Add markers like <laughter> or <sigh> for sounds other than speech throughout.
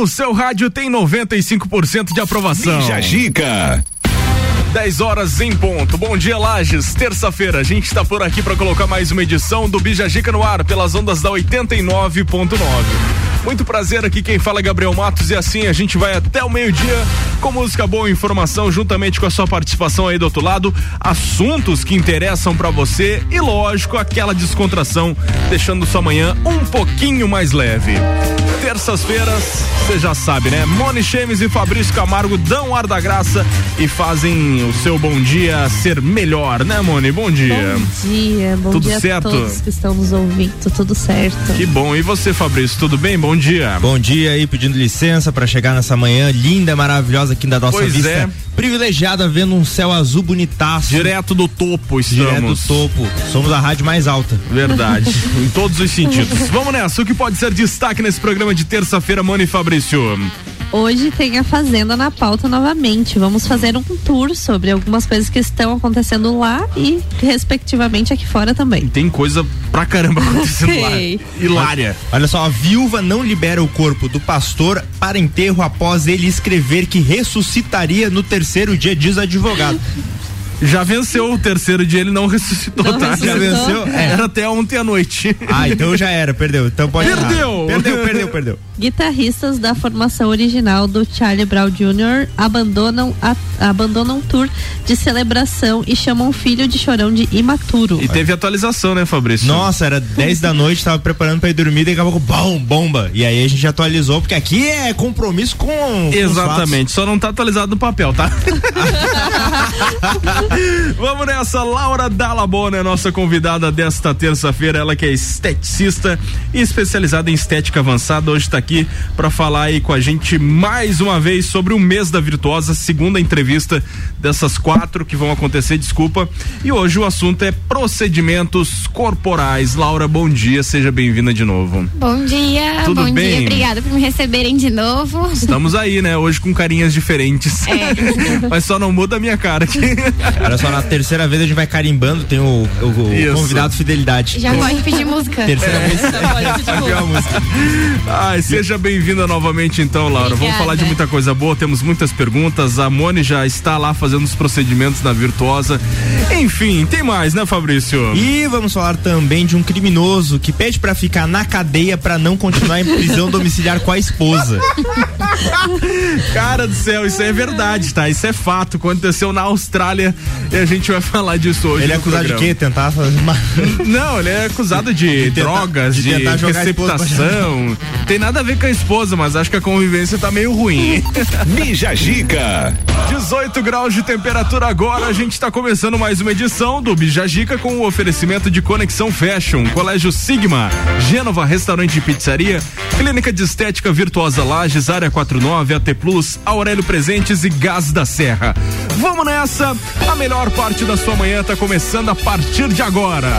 no seu rádio tem 95% de aprovação. Bija Gica. 10 horas em ponto. Bom dia, Lages. Terça-feira, a gente está por aqui para colocar mais uma edição do Bija Gica no ar pelas ondas da 89.9. Muito prazer aqui, quem fala é Gabriel Matos e assim a gente vai até o meio-dia com música boa e informação, juntamente com a sua participação aí do outro lado, assuntos que interessam para você e, lógico, aquela descontração, deixando sua manhã um pouquinho mais leve. Terças-feiras, você já sabe, né? Moni Chemes e Fabrício Camargo dão ar da graça e fazem o seu bom dia ser melhor, né, Moni? Bom dia. Bom dia, bom tudo dia certo? a todos que estão nos ouvindo, tudo certo. Que bom. E você, Fabrício, tudo bem? Bom dia. Bom dia aí, pedindo licença para chegar nessa manhã linda, maravilhosa aqui da nossa Pois vista. é. Privilegiada vendo um céu azul bonitaço. Direto do topo estamos. Direto do topo. Somos a rádio mais alta. Verdade, <laughs> em todos os sentidos. Vamos nessa, o que pode ser destaque nesse programa de terça-feira, Mano e Fabrício? Hoje tem a Fazenda na pauta novamente. Vamos fazer um tour sobre algumas coisas que estão acontecendo lá e, respectivamente, aqui fora também. Tem coisa pra caramba acontecendo lá. Ok. Hilária. Olha só, a viúva não libera o corpo do pastor para enterro após ele escrever que ressuscitaria no terceiro dia, diz advogado. Já venceu o terceiro dia, ele não ressuscitou, Não tá? ressuscitou? Já venceu? É. Era até ontem à noite. Ah, então já era, perdeu. Então pode Perdeu! Perdeu, perdeu, perdeu. Guitarristas da formação original do Charlie Brown Jr. abandonam a, abandonam um tour de celebração e chamam o filho de chorão de imaturo. E teve atualização, né, Fabrício? Nossa, era 10 da noite, tava preparando pra ir dormir, daqui a pouco, bom, bomba. E aí a gente atualizou, porque aqui é compromisso com. com os Exatamente, só não tá atualizado no papel, tá? <laughs> Vamos nessa, Laura Dallabona é nossa convidada desta terça-feira, ela que é esteticista e especializada em estética avançada, hoje tá aqui pra falar aí com a gente mais uma vez sobre o mês da virtuosa, segunda entrevista dessas quatro que vão acontecer, desculpa. E hoje o assunto é procedimentos corporais. Laura, bom dia, seja bem-vinda de novo. Bom dia, Tudo bom bem? dia, obrigada por me receberem de novo. Estamos aí, né? Hoje com carinhas diferentes. É. <laughs> Mas só não muda a minha cara aqui. <laughs> Olha só, na terceira vez a gente vai carimbando, tem o, o- o convidado fidelidade. Já pode pedir música. Terceira É. vez. Aqui é a música. Ai, seja bem-vinda novamente então, Laura. Vamos Obrigada. falar de muita coisa boa, temos muitas perguntas. A Mone já está lá fazendo os procedimentos na Virtuosa. Enfim, tem mais, né, Fabrício? E vamos falar também de um criminoso que pede pra ficar na cadeia pra não continuar em prisão domiciliar com a esposa. <laughs> Cara do céu, isso é verdade, tá? Isso é fato. Aconteceu na Austrália e a gente vai falar disso hoje. Ele é acusado de programa. quê? Tentar fazer uma... <laughs> Não, ele é acusado de, tentar- drogas, de de, receptação. Tem nada a ver com a esposa, mas acho que a convivência tá meio ruim. Bija <laughs> Gica. 18 graus de temperatura agora. A gente está começando mais uma edição do Bijagica com o oferecimento de Conexão Fashion, Colégio Sigma, Gênova Restaurante e Pizzaria, Clínica de Estética Virtuosa Lages, Área 49, AT Plus, Aurélio Presentes e Gás da Serra. Vamos nessa! A melhor parte da sua manhã está começando a partir de agora.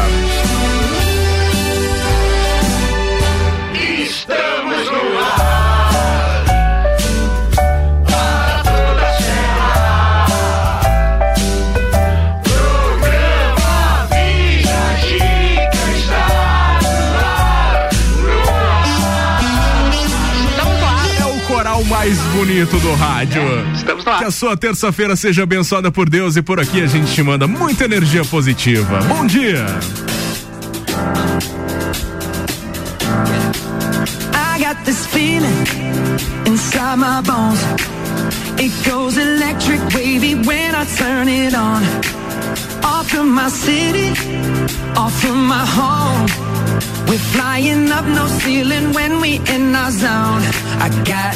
Bonito do rádio. Estamos lá. Que a sua terça-feira seja abençoada por Deus e por aqui a gente te manda muita energia positiva. Bom dia! I got this feeling inside my bones. It goes electric wavy when I turn it on. Off from my city, off from my home. We're flying up no ceiling when we in our zone. I got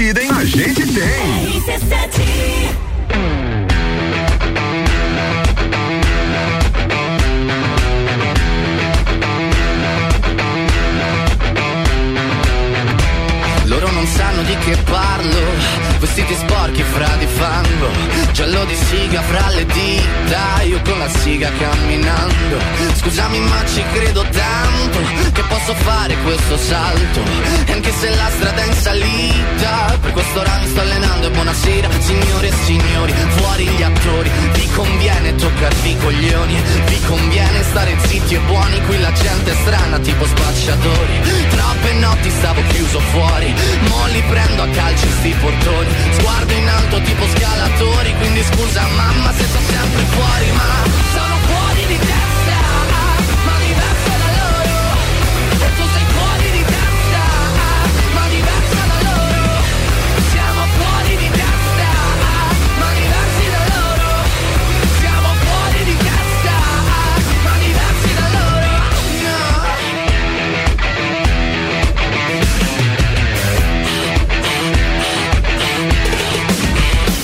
Ouvintes ci credo tanto che posso fare questo salto, e anche se la strada è in salita, per questo ora mi sto allenando e buonasera signore e signori, fuori gli attori, vi conviene toccarvi i coglioni, vi conviene stare zitti e buoni, qui la gente è strana tipo spacciatori, troppe notti stavo chiuso fuori, mo li prendo a calci sti portoni, sguardo in alto tipo scalatori, quindi scusa mamma se sto sempre fuori, ma sono fuori di testa,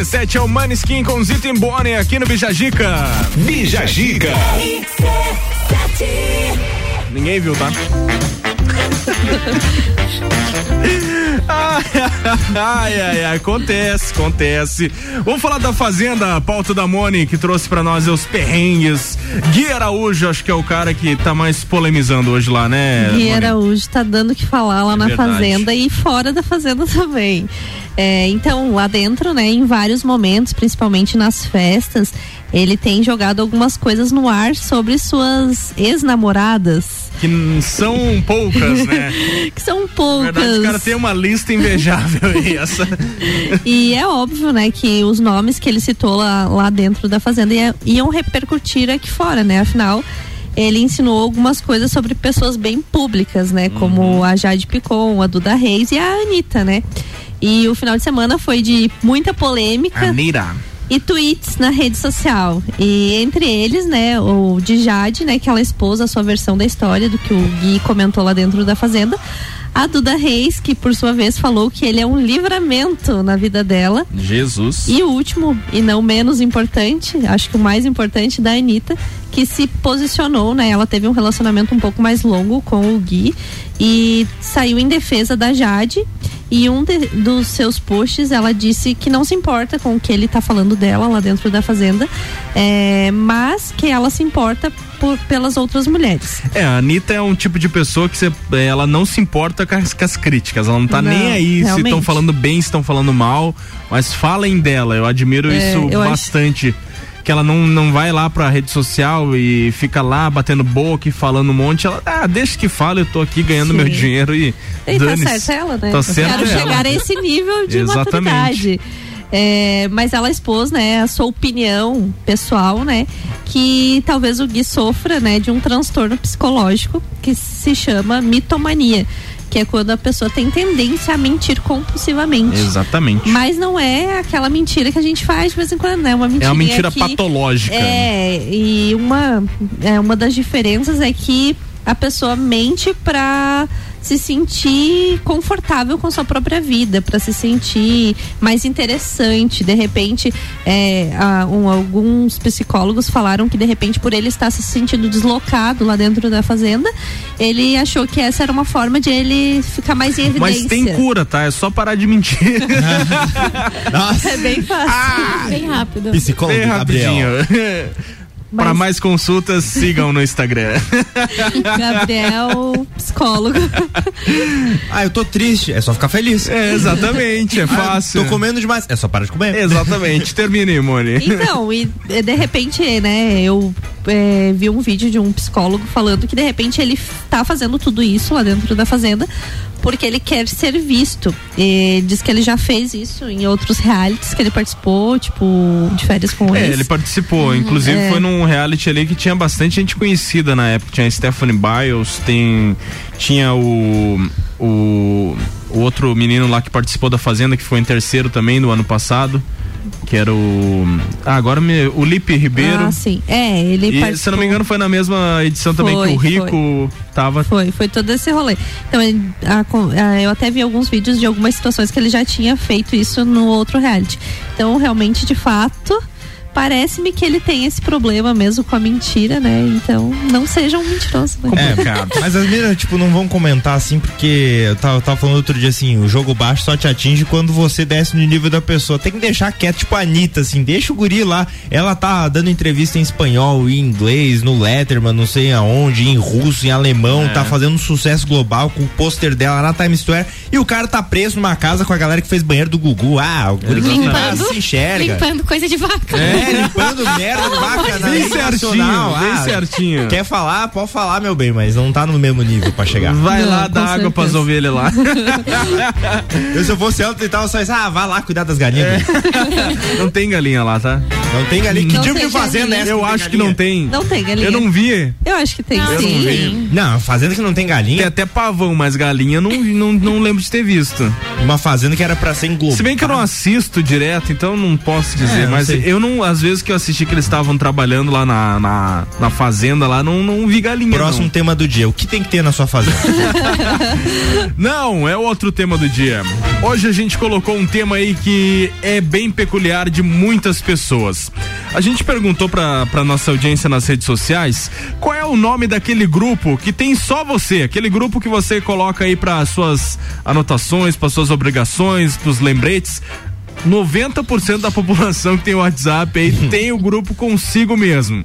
RC7 é o Maneskin com Zito Embone aqui no Bijagica. Bija Gica. Ninguém viu, tá? <laughs> ai, ai, ai, acontece, acontece. Vamos falar da Fazenda, a pauta da Moni, que trouxe pra nós os perrengues. Gui Araújo, acho que é o cara que tá mais polemizando hoje lá, né? Gui? Araújo tá dando o que falar lá É na verdade. fazenda e fora da fazenda também. É, então, lá dentro, né, em vários momentos, principalmente nas festas, ele tem jogado algumas coisas no ar sobre suas ex-namoradas, Que são poucas, né? <laughs> que são Na poucas. verdade, o cara tem uma lista invejável aí, <laughs> essa. E é óbvio, né, que os nomes que ele citou lá, lá dentro da fazenda ia- iam repercutir aqui fora, né? Afinal, ele ensinou algumas coisas sobre pessoas bem públicas, né? Como a Jade Picon, a Duda Reis e a Anitta, né? E o final de semana foi de muita polêmica Anira. e tweets na rede social. E entre eles, né, o de Jade, né, que ela expôs a sua versão da história do que o Gui comentou lá dentro da fazenda. A Duda Reis, que por sua vez falou que ele é um livramento na vida dela. Jesus. E o último, e não menos importante, acho que o mais importante, da Anitta, que se posicionou, né? Ela teve um relacionamento um pouco mais longo com o Gui e saiu em defesa da Jade. E um de- dos seus posts, ela disse que não se importa com o que ele tá falando dela lá dentro da fazenda, é, mas que ela se importa por- pelas outras mulheres. É, a Anitta é um tipo de pessoa que você, ela não se importa com as, com as críticas. Ela não tá Não, nem aí se realmente. estão falando bem, se estão falando mal. Mas falem dela. Eu admiro É, isso eu acho- bastante. Que ela não, não vai lá pra rede social e fica lá batendo boca e falando um monte. Ela, ah, deixa que fala, eu tô aqui ganhando Sim. meu dinheiro e. E tá certo ela, né? Tá Eu certo Quero ela. chegar a esse nível de maturidade. É, mas ela expôs, né, a sua opinião pessoal, né, que talvez o Gui sofra, né, de um transtorno psicológico que se chama mitomania, que é quando a pessoa tem tendência a mentir compulsivamente. Exatamente. Mas não é aquela mentira que a gente faz de vez em quando, né? Uma mentira É uma mentira que, patológica. É, e uma, é, uma das diferenças é que a pessoa mente pra se sentir confortável com sua própria vida, pra se sentir mais interessante. De repente, é, a- um- alguns psicólogos falaram que de repente por ele estar se sentindo deslocado lá dentro da fazenda, ele achou que essa era uma forma de ele ficar mais em evidência. Mas tem cura, tá? É só parar de mentir. <laughs> Nossa, É bem fácil. Bem rápido. psicólogo Bem Gabriel. Mas- mais consultas, sigam no Instagram. <laughs> Gabriel, psicólogo. <laughs> Ah, eu tô triste. É só ficar feliz. É, exatamente, é Ah, fácil. tô comendo demais. É só parar de comer. Exatamente, termine, Moni. Então, e de repente, né, eu eh, vi um vídeo de um psicólogo falando que de repente ele tá fazendo tudo isso lá dentro da fazenda porque ele quer ser visto. E diz que ele já fez isso em outros realities que ele participou, tipo, de férias com É, ex. ele participou. Inclusive É. foi num reality ali que tinha bastante gente conhecida na época. Tinha a Stephanie Biles, tem, tinha o, o, o outro menino lá que participou da Fazenda, que foi em terceiro também no ano passado. Que era o. Ah, agora me, o Lipe Ribeiro. Ah, sim. É, ele e, se participou. eu não me engano, foi na mesma edição também Foi, que o Rico tava. Foi, foi todo esse rolê. Então, a a- eu até vi alguns vídeos de algumas situações que ele já tinha feito isso no outro reality. Então, realmente, de fato, parece-me que ele tem esse problema mesmo com a mentira, né? Então, não seja um mentiroso, né? Complicado. Mas as meninas, tipo, não vão comentar assim, porque eu tava, eu tava falando outro dia assim, o jogo baixo só te atinge quando você desce no nível da pessoa. Tem que deixar quieto, tipo a Anitta, assim, deixa o guri lá. Ela tá dando entrevista em espanhol, em inglês, no Letterman, não sei aonde, em russo, em alemão, É. tá fazendo um sucesso global com o pôster dela na Times Square. E o cara tá preso numa casa com a galera que fez banheiro do Gugu. Ah, o guri não tá, Limpando, se enxerga. limpando coisa de vaca. É, limpando merda de vaca na Bem certinho, bem Ah, certinho. Quer falar? Pode falar, meu bem, mas não tá no mesmo nível pra chegar. Vai Não, lá dar água certeza. pras ovelhas lá. <laughs> Eu, se eu fosse ela, tentava só isso. Ah, vai lá cuidar das galinhas. bem. não tem galinha lá, tá? Não tem galinha. Que Não tipo tem de fazenda é essa? Eu tem acho que não tem. Não tem galinha. Eu não vi. Eu acho que tem Não, Eu não sim. vi. Não, fazenda que não tem Tem galinha. até pavão, mas galinha não, não, não lembro de ter visto. Uma fazenda que era pra ser englobada. Se bem que eu não assisto direto, então não posso dizer. É, não mas sei. eu não, às vezes que eu assisti que eles estavam trabalhando lá na, na, na fazenda, lá, não, não vi galinha. Próximo tema do dia. O que tem que ter na sua fazenda? Não. <laughs> não, é outro tema do dia. Hoje a gente colocou um tema aí que é bem peculiar de muitas pessoas. A gente perguntou pra, pra nossa audiência nas redes sociais qual é o nome daquele grupo que tem só você, aquele grupo que você coloca aí para suas anotações, para suas obrigações, pros lembretes. 90% da população que tem o WhatsApp aí tem o grupo consigo mesmo.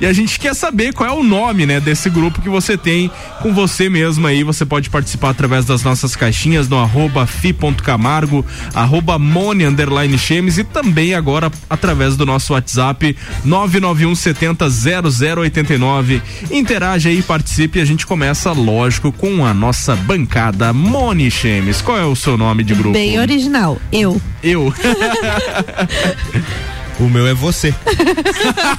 E a gente quer saber qual é o nome, né, desse grupo que você tem com você mesmo aí. Você pode participar através das nossas caixinhas no arroba fi.camargo, arroba mone underline chemes e também agora através do nosso WhatsApp 991 70 0089. Interaja aí, participe e a gente começa, lógico, com a nossa bancada Mone Chemes. Qual é o seu nome de grupo? Bem original. Eu. Eu. O meu é você.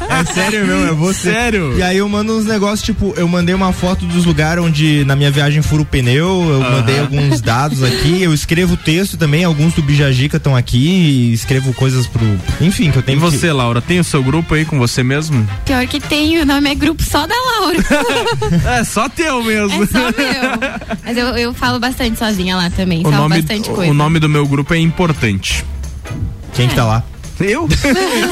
é sério, meu, é você. Sério? E aí eu mando uns negócios, tipo, eu mandei uma foto dos lugares onde na minha viagem furo o pneu, eu mandei alguns dados aqui, eu escrevo texto também, alguns do Bijajica estão aqui, e escrevo coisas pro. Enfim, que eu E tenho você, que. Laura, tem o seu grupo aí com você mesmo? Pior que tem, o nome é grupo só da Laura. <laughs> É só teu mesmo. É só meu. Mas eu, eu falo bastante sozinha lá também. O falo nome, bastante coisa. o nome do meu grupo é importante. Quem que tá lá? Eu?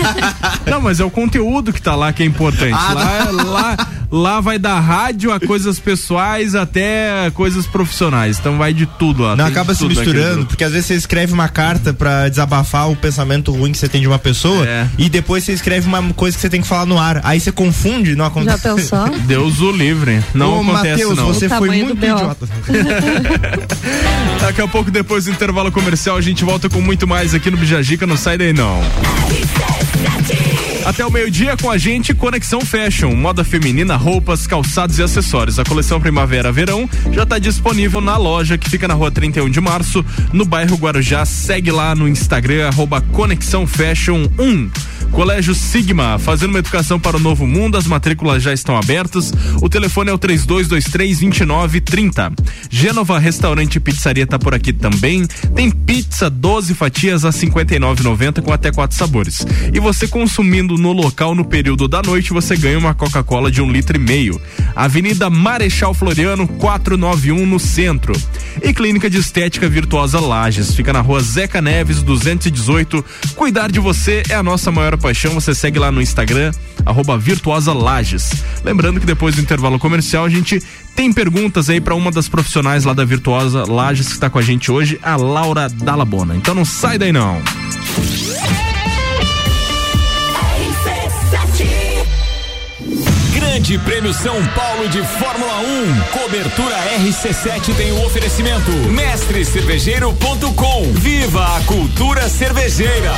<laughs> Não, mas é o conteúdo que tá lá que é importante. Ah, lá, lá, lá vai da rádio a coisas pessoais até coisas profissionais. Então vai de tudo lá. Não acaba se misturando, porque às vezes você escreve uma carta pra desabafar o pensamento ruim que você tem de uma pessoa É. e depois você escreve uma coisa que você tem que falar no ar. Aí você confunde, não Já acontece. pensou? <laughs> Deus o livre. Não Ô, acontece Matheus, não. você O foi muito idiota. <laughs> Daqui a pouco, depois do intervalo comercial, a gente volta com muito mais aqui no Bijagica. Não sai daí não. he says that he Até o meio-dia com a gente, Conexão Fashion, moda feminina, roupas, calçados e acessórios. A coleção Primavera-Verão já está disponível na loja que fica na rua 31 de março, no bairro Guarujá. Segue lá no Instagram, arroba Conexão Fashion 1. Colégio Sigma, fazendo uma educação para o novo mundo, as matrículas já estão abertas. O telefone é o 3223-2930. Gênova Restaurante e Pizzaria tá por aqui também. Tem pizza 12 fatias a 59,90 com até quatro sabores. E você consumindo no local no período da noite, você ganha uma Coca-Cola de um litro e meio. Avenida Marechal Floriano 491 no centro. E Clínica de Estética Virtuosa Lages, fica na rua Zeca Neves 218. Cuidar de você é a nossa maior paixão. Você segue lá no Instagram, arroba Virtuosa Lages. Lembrando que depois do intervalo comercial a gente tem perguntas aí para uma das profissionais lá da Virtuosa Lages que está com a gente hoje, a Laura Dalabona. Então não sai daí não. Grande Prêmio São Paulo de Fórmula 1. Cobertura RC7 tem o oferecimento. Mestrecervejeiro.com. Viva a cultura cervejeira.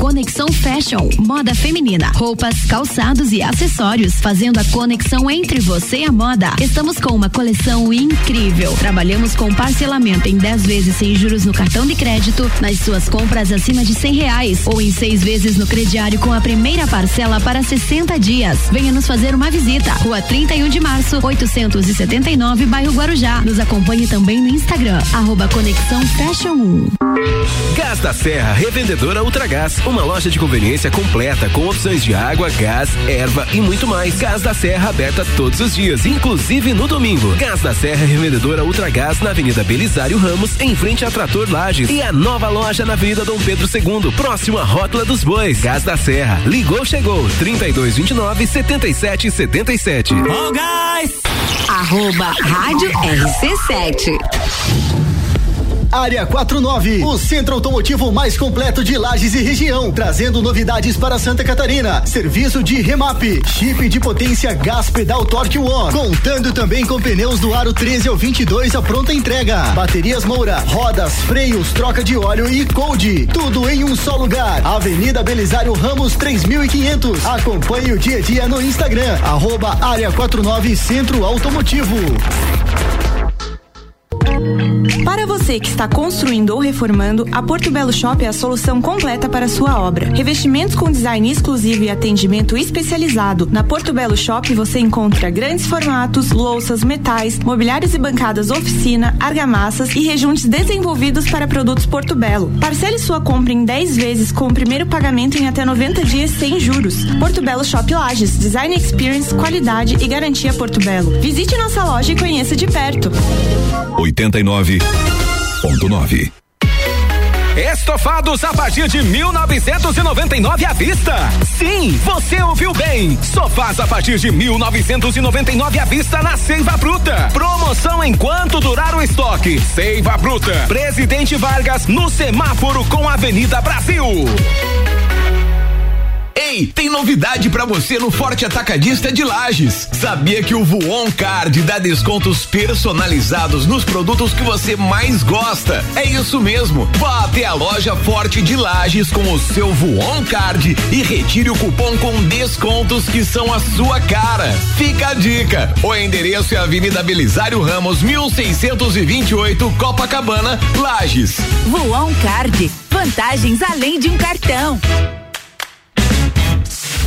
Conexão Fashion, moda feminina, roupas, calçados e acessórios, fazendo a conexão entre você e a moda. Estamos com uma coleção incrível. Trabalhamos com parcelamento em 10 vezes sem juros no cartão de crédito, nas suas compras acima de 100 reais ou em seis vezes no crediário com a primeira parcela para 60 dias. Venha nos fazer uma visita. Rua 31 de março, 879, bairro Guarujá. Nos acompanhe também no Instagram, arroba Conexão Fashion 1. Gás da Serra, revendedora Ultragás. Uma loja de conveniência completa com opções de água, gás, erva e muito mais. Gás da Serra aberta todos os dias, inclusive no domingo. Gás da Serra, revendedora Ultragás na Avenida Belisário Ramos, em frente a Trator Lages. E a nova loja na Avenida Dom Pedro II, próximo à Rótula dos Bois. Gás da Serra. Ligou, chegou. 3229 7777. Oh, guys! Arroba Rádio RC7. Área 49, o centro automotivo mais completo de Lages e região, trazendo novidades para Santa Catarina. Serviço de remap, chip de potência gás pedal Torque One, contando também com pneus do aro 13 ao 22 a pronta entrega. Baterias Moura, rodas, freios, troca de óleo e cold, tudo em um só lugar. Avenida Belisário Ramos 3500. Acompanhe o dia a dia no Instagram, arroba Área 49 Centro Automotivo. Para você que está construindo ou reformando, a Porto Belo Shop é a solução completa para sua obra. Revestimentos com design exclusivo e atendimento especializado. Na Porto Belo Shop você encontra grandes formatos, louças, metais, mobiliários e bancadas oficina, argamassas e rejuntes desenvolvidos para produtos Porto Belo. Parcele sua compra em 10 vezes com o primeiro pagamento em até 90 dias sem juros. Porto Belo Shop Lages, Design Experience, qualidade e garantia Porto Belo. Visite nossa loja e conheça de perto. 89.9. Estofados a partir de 1999 à vista. Sim, você ouviu bem. Sofás a partir de 1999 à vista na Seiva Bruta. Promoção enquanto durar o estoque. Seiva Bruta. Presidente Vargas no semáforo com Avenida Brasil. Ei, tem novidade pra você no Forte Atacadista de Lages. Sabia que o Voon Card dá descontos personalizados nos produtos que você mais gosta? É isso mesmo. Vá até a loja Forte de Lages com o seu Voon Card e retire o cupom com descontos que são a sua cara. Fica a dica. O endereço é Avenida Belisário Ramos, 1628, Copacabana, Lages. Voon Card. Vantagens além de um cartão.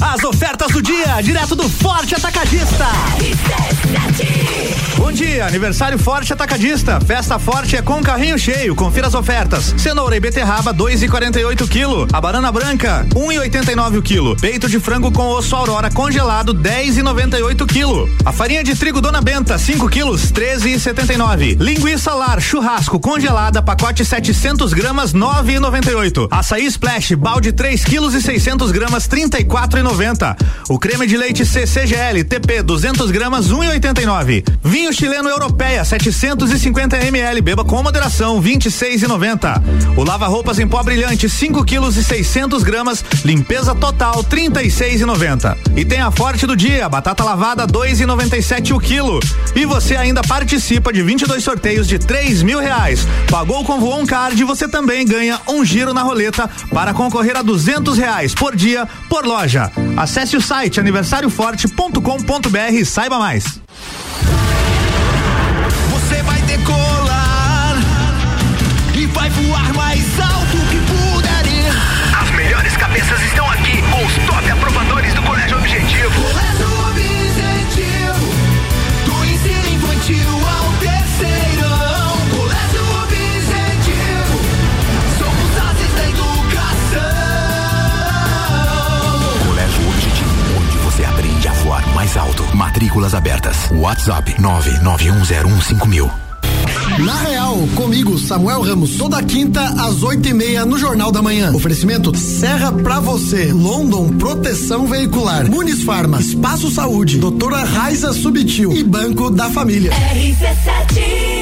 As ofertas do dia, direto do Forte Atacadista. Bom dia, aniversário Forte Atacadista. Festa Forte é com carrinho cheio. Confira as ofertas. Cenoura e beterraba 2,48 kg. A banana branca 1,89 o quilo. Peito de frango com osso Aurora congelado 10,98 kg. A farinha de trigo Dona Benta 5 quilos 13,79. Linguiça lar churrasco congelada pacote 700 gramas 9,98. Açaí Splash balde 3 quilos e 600 gramas 34,90. O creme de leite CCGL TP 200 gramas 1,89. Vinho chileno europeia 750 ml beba com moderação 26,90. O lava roupas em pó brilhante 5 quilos e 600 gramas limpeza total 36,90. E tem a forte do dia batata lavada 2,97 o quilo. E você ainda participa de 22 sorteios de 3 mil reais. Pagou com Voon Card você também ganha um giro na roleta para concorrer a 200 reais por dia por loja. Acesse o site aniversarioforte.com.br e saiba mais. Você vai decolar WhatsApp 991015000. Na Real, comigo, Samuel Ramos, toda quinta às oito e meia no Jornal da Manhã. Oferecimento Serra pra você, London Proteção Veicular, Muniz Farma, Espaço Saúde, Doutora Raiza Subtil e Banco da Família. RC7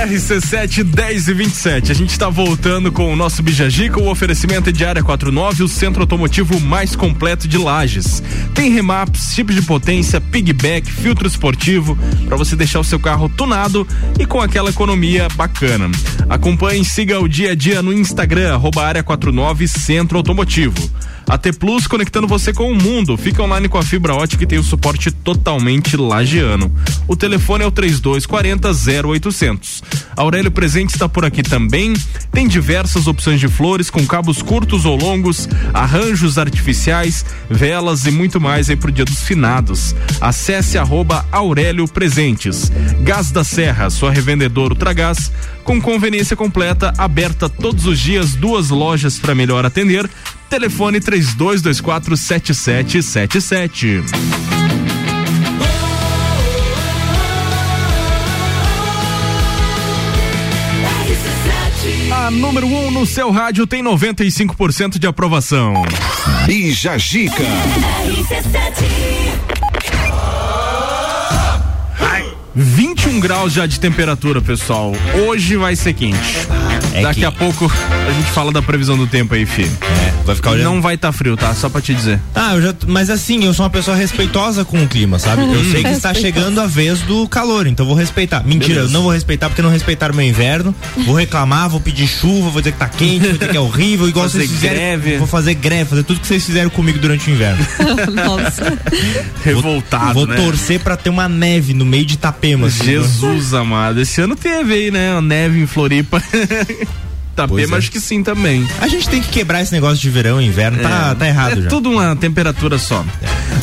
RC7 10 e 27. A gente está voltando com o nosso Bijagica. O oferecimento é de área 49, o centro automotivo mais completo de Lages. Tem remaps, chip de potência, pigback, filtro esportivo para você deixar o seu carro tunado e com aquela economia bacana. Acompanhe e siga o dia a dia no Instagram, área 49 Centro Automotivo. AT Plus conectando você com o mundo. Fica online com a fibra ótica e tem o suporte totalmente lagiano. O telefone é o 3240 0800. Aurélio Presente está por aqui também. Tem diversas opções de flores com cabos curtos ou longos, arranjos artificiais, velas e muito mais aí pro Dia dos Finados. Acesse arroba Aurélio Presentes. Gás da Serra, sua revendedora Ultragás, com conveniência completa, aberta todos os dias, duas lojas para melhor atender. Telefone 3224 7777. A número 1 um no seu rádio tem 95% de aprovação. Bija Gica. 21 graus já de temperatura, pessoal. Hoje vai ser quente. É Daqui que- a pouco a gente fala da previsão do tempo aí, filho. É, vai ficar olhando. Não vai estar frio, tá? Só pra te dizer. Ah, eu já, mas assim, eu sou uma pessoa respeitosa com o clima, sabe? Eu sei que está chegando a vez do calor, então vou respeitar. Mentira, Beleza. eu não vou respeitar porque não respeitaram meu inverno. Vou reclamar, vou pedir chuva, vou dizer que tá quente, vou dizer que é horrível, igual Fazer vocês fizeram. greve. Vou fazer greve, fazer tudo que vocês fizeram comigo durante o inverno. <laughs> Nossa. Revoltado, vou né? torcer pra ter uma neve no meio de Itapema. assim, Jesus amado. Esse ano teve aí, né? Neve em Floripa. <laughs> Itapema, é. acho que sim também. A gente tem que quebrar esse negócio de verão e inverno, tá, É, tá errado é já. tudo uma temperatura só.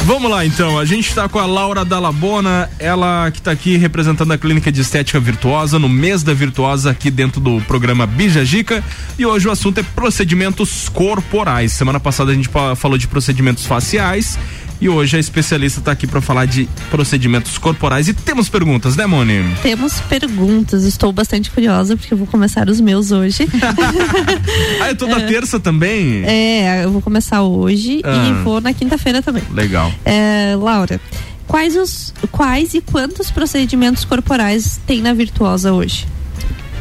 Vamos lá então, a gente tá com a Laura Dallabona, ela que tá aqui representando a clínica de estética virtuosa no mês da virtuosa aqui dentro do programa Bija Gica e hoje o assunto é procedimentos corporais. Semana passada a gente falou de procedimentos faciais e hoje a especialista tá aqui para falar de procedimentos corporais e temos perguntas, né, Moni? Temos perguntas, estou bastante curiosa porque eu vou começar os meus hoje. <laughs> Ah, é toda terça também? é, eu vou começar hoje Ah. e vou na quinta-feira também. Legal. É, Laura, quais os quais e quantos procedimentos corporais tem na Virtuosa hoje?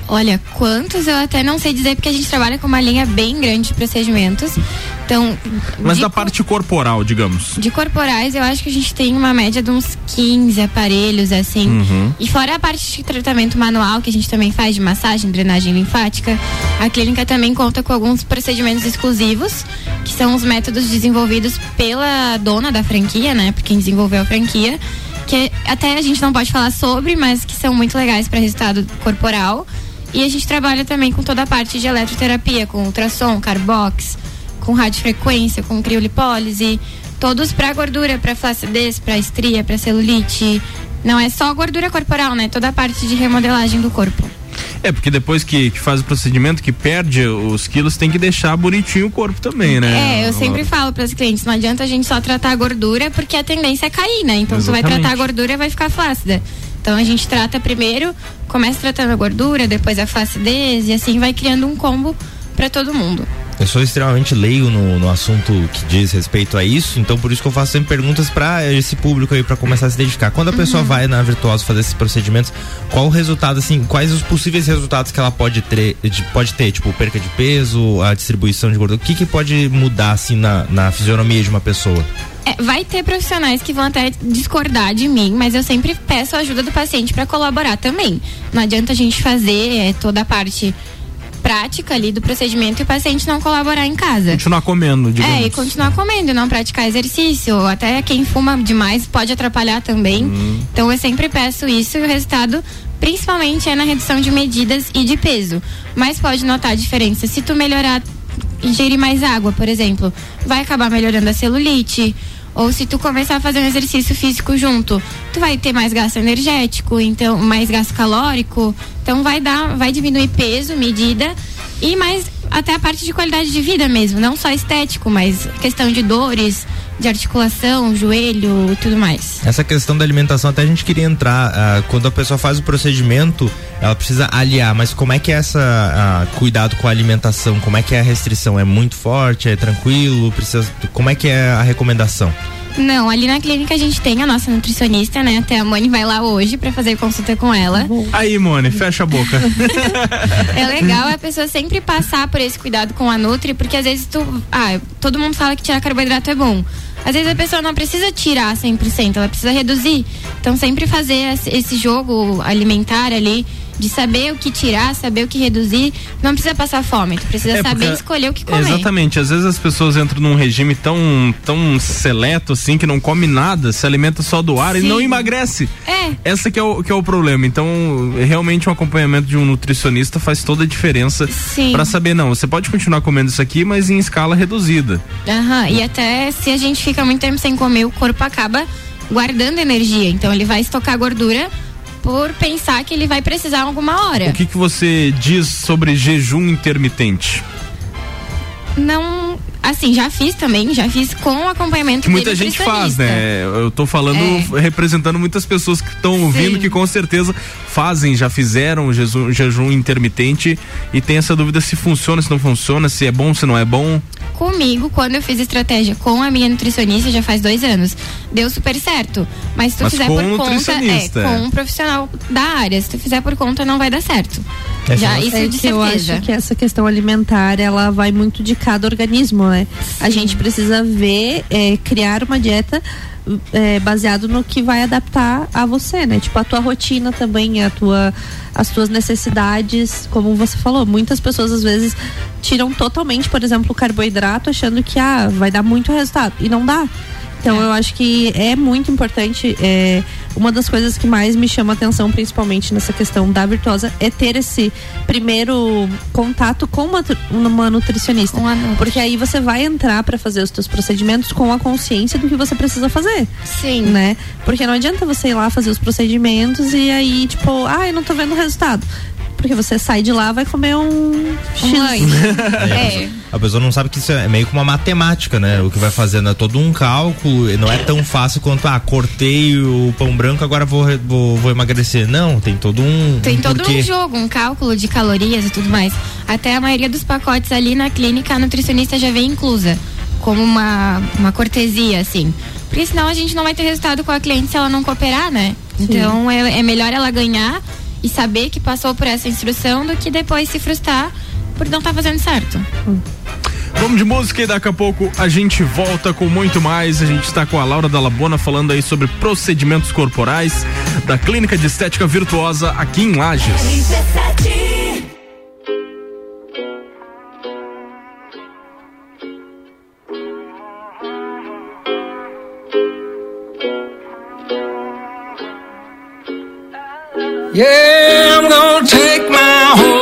Olha, quantos eu até não sei dizer, porque a gente trabalha com uma linha bem grande de procedimentos. Então, Mas da parte corporal, digamos. de corporais, eu acho que a gente tem uma média de uns 15 aparelhos, assim. Uhum. E fora a parte de tratamento manual, que a gente também faz de massagem, drenagem linfática, a clínica também conta com alguns procedimentos exclusivos, que são os métodos desenvolvidos pela dona da franquia, né? Por quem desenvolveu a franquia. Que até a gente não pode falar sobre, mas que são muito legais para resultado corporal. E a gente trabalha também com toda a parte de eletroterapia, com ultrassom, carbox, com radiofrequência, com criolipólise, todos para gordura, para flacidez, para estria, para celulite. Não é só gordura corporal, né? Toda a parte de remodelagem do corpo. É, porque depois que, que faz o procedimento, que perde os quilos, tem que deixar bonitinho o corpo também, né? É, eu sempre falo para os clientes, não adianta a gente só tratar a gordura, porque a tendência é cair, né? Então, se vai tratar a gordura, vai ficar flácida. Então, a gente trata primeiro, começa tratando a gordura, depois a flacidez, e assim vai criando um combo para todo mundo. Eu sou extremamente leigo no, no assunto que diz respeito a isso, então por isso que eu faço sempre perguntas para esse público aí para começar a se dedicar. Quando a pessoa vai na Virtuosa fazer esses procedimentos, qual o resultado assim, quais os possíveis resultados que ela pode ter, de- pode ter, tipo perca de peso, a distribuição de gordura, o que que pode mudar assim na, na fisionomia de uma pessoa? É, vai ter profissionais que vão até discordar de mim, mas eu sempre peço a ajuda do paciente para colaborar também. Não adianta a gente fazer é, toda a parte prática ali do procedimento e o paciente não colaborar em casa. Continuar comendo, digamos. É, e continuar comendo, não praticar exercício. Até quem fuma demais pode atrapalhar também. Hum. Então eu sempre peço isso e o resultado principalmente é na redução de medidas e de peso. Mas pode notar a diferença. Se tu melhorar, ingerir mais água, por exemplo, vai acabar melhorando a celulite. Ou se tu começar a fazer um exercício físico junto, tu vai ter mais gasto energético, então mais gasto calórico, então vai dar, vai diminuir peso, medida. E mais até a parte de qualidade de vida mesmo, não só estético, mas questão de dores, de articulação, joelho e tudo mais. Essa questão da alimentação, até a gente queria entrar, ah, quando a pessoa faz o procedimento, ela precisa aliar, mas como é que é essa ah, cuidado com a alimentação? Como é que é a restrição? É muito forte? É tranquilo? Precisa, como é que é a recomendação? Não, ali na clínica a gente tem a nossa nutricionista, né? Até a Moni vai lá hoje pra fazer consulta com ela. Aí, Mone, fecha a boca. <laughs> É legal a pessoa sempre passar por esse cuidado com a Nutri, porque às vezes tu. Ah, todo mundo fala que tirar carboidrato é bom. Às vezes a pessoa não precisa tirar 100%, ela precisa reduzir. Então, sempre fazer esse- esse jogo alimentar ali, de saber o que tirar, saber o que reduzir. Não precisa passar fome, tu precisa É, saber escolher o que comer. Exatamente, às vezes as pessoas entram num regime tão, tão seleto assim que não come nada, se alimenta só do ar e Sim. não emagrece. É. Essa que é, o, que é o problema. Então, realmente um acompanhamento de um nutricionista faz toda a diferença para saber, não, você pode continuar comendo isso aqui, mas em escala reduzida. Aham, e até se a gente fica muito tempo sem comer, o corpo acaba guardando energia. Então ele vai estocar gordura por pensar que ele vai precisar alguma hora. O que, que você diz sobre jejum intermitente? Não, assim, já fiz também, já fiz com acompanhamento Que muita gente faz, né? Eu tô falando É. representando muitas pessoas que estão ouvindo que com certeza fazem, já fizeram jejum, jejum intermitente e tem essa dúvida se funciona, se não funciona, se é bom, se não é bom. Comigo, quando eu fiz estratégia com a minha nutricionista, já faz dois anos, deu super certo. Mas se tu Mas fizer por um conta, é, com é. um profissional da área, se tu fizer por conta, não vai dar certo. Já, isso é de que eu certeza. acho que essa questão alimentar ela vai muito de cada organismo, né? A gente precisa ver, é, criar uma dieta é, baseado no que vai adaptar a você, né? Tipo a tua rotina também, a tua, as tuas necessidades, como você falou, muitas pessoas às vezes tiram totalmente, por exemplo, o carboidrato achando que ah, vai dar muito resultado e não dá. Então eu acho que é muito importante. é, uma das coisas que mais me chama a atenção, principalmente nessa questão da virtuosa, é ter esse primeiro contato com uma, uma nutricionista. Porque aí você vai entrar para fazer os seus procedimentos com a consciência do que você precisa fazer. Sim. Né? Porque não adianta você ir lá fazer os procedimentos e aí, tipo, ah, eu não tô vendo o resultado. Porque você sai de lá vai comer um X. <laughs> É. A pessoa não sabe que isso é meio que uma matemática, né? O que vai fazendo é todo um cálculo, e não é tão fácil quanto, ah, cortei o pão branco, agora vou, vou, vou emagrecer. Não, tem todo um. Tem um todo porquê. um jogo, um cálculo de calorias e tudo mais. Até a maioria dos pacotes ali na clínica, a nutricionista já vem inclusa, como uma, uma cortesia, assim. Porque senão a gente não vai ter resultado com a cliente se ela não cooperar, né? Então é, é melhor ela ganhar e saber que passou por essa instrução do que depois se frustrar por não estar fazendo certo. Vamos de música e daqui a pouco a gente volta com muito mais. A gente está com a Laura Dalabona falando aí sobre procedimentos corporais da Clínica de Estética Virtuosa aqui em Lages. Yeah,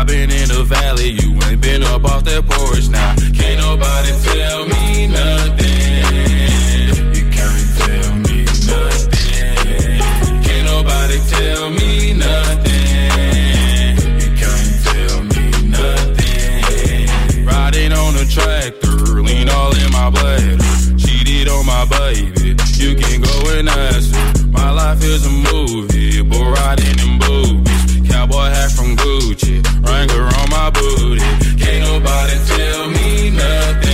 I've been in the valley, you ain't been up off that porch now. Can't nobody tell me nothing. You can't tell me nothing. Can't nobody tell me nothing. You can't tell me nothing. Riding on a tractor, lean all in my bladder. Cheated on my baby, you can go and ask her. My life is a movie, but riding in boobies. Wrangler on my booty. Can't nobody tell me nothing.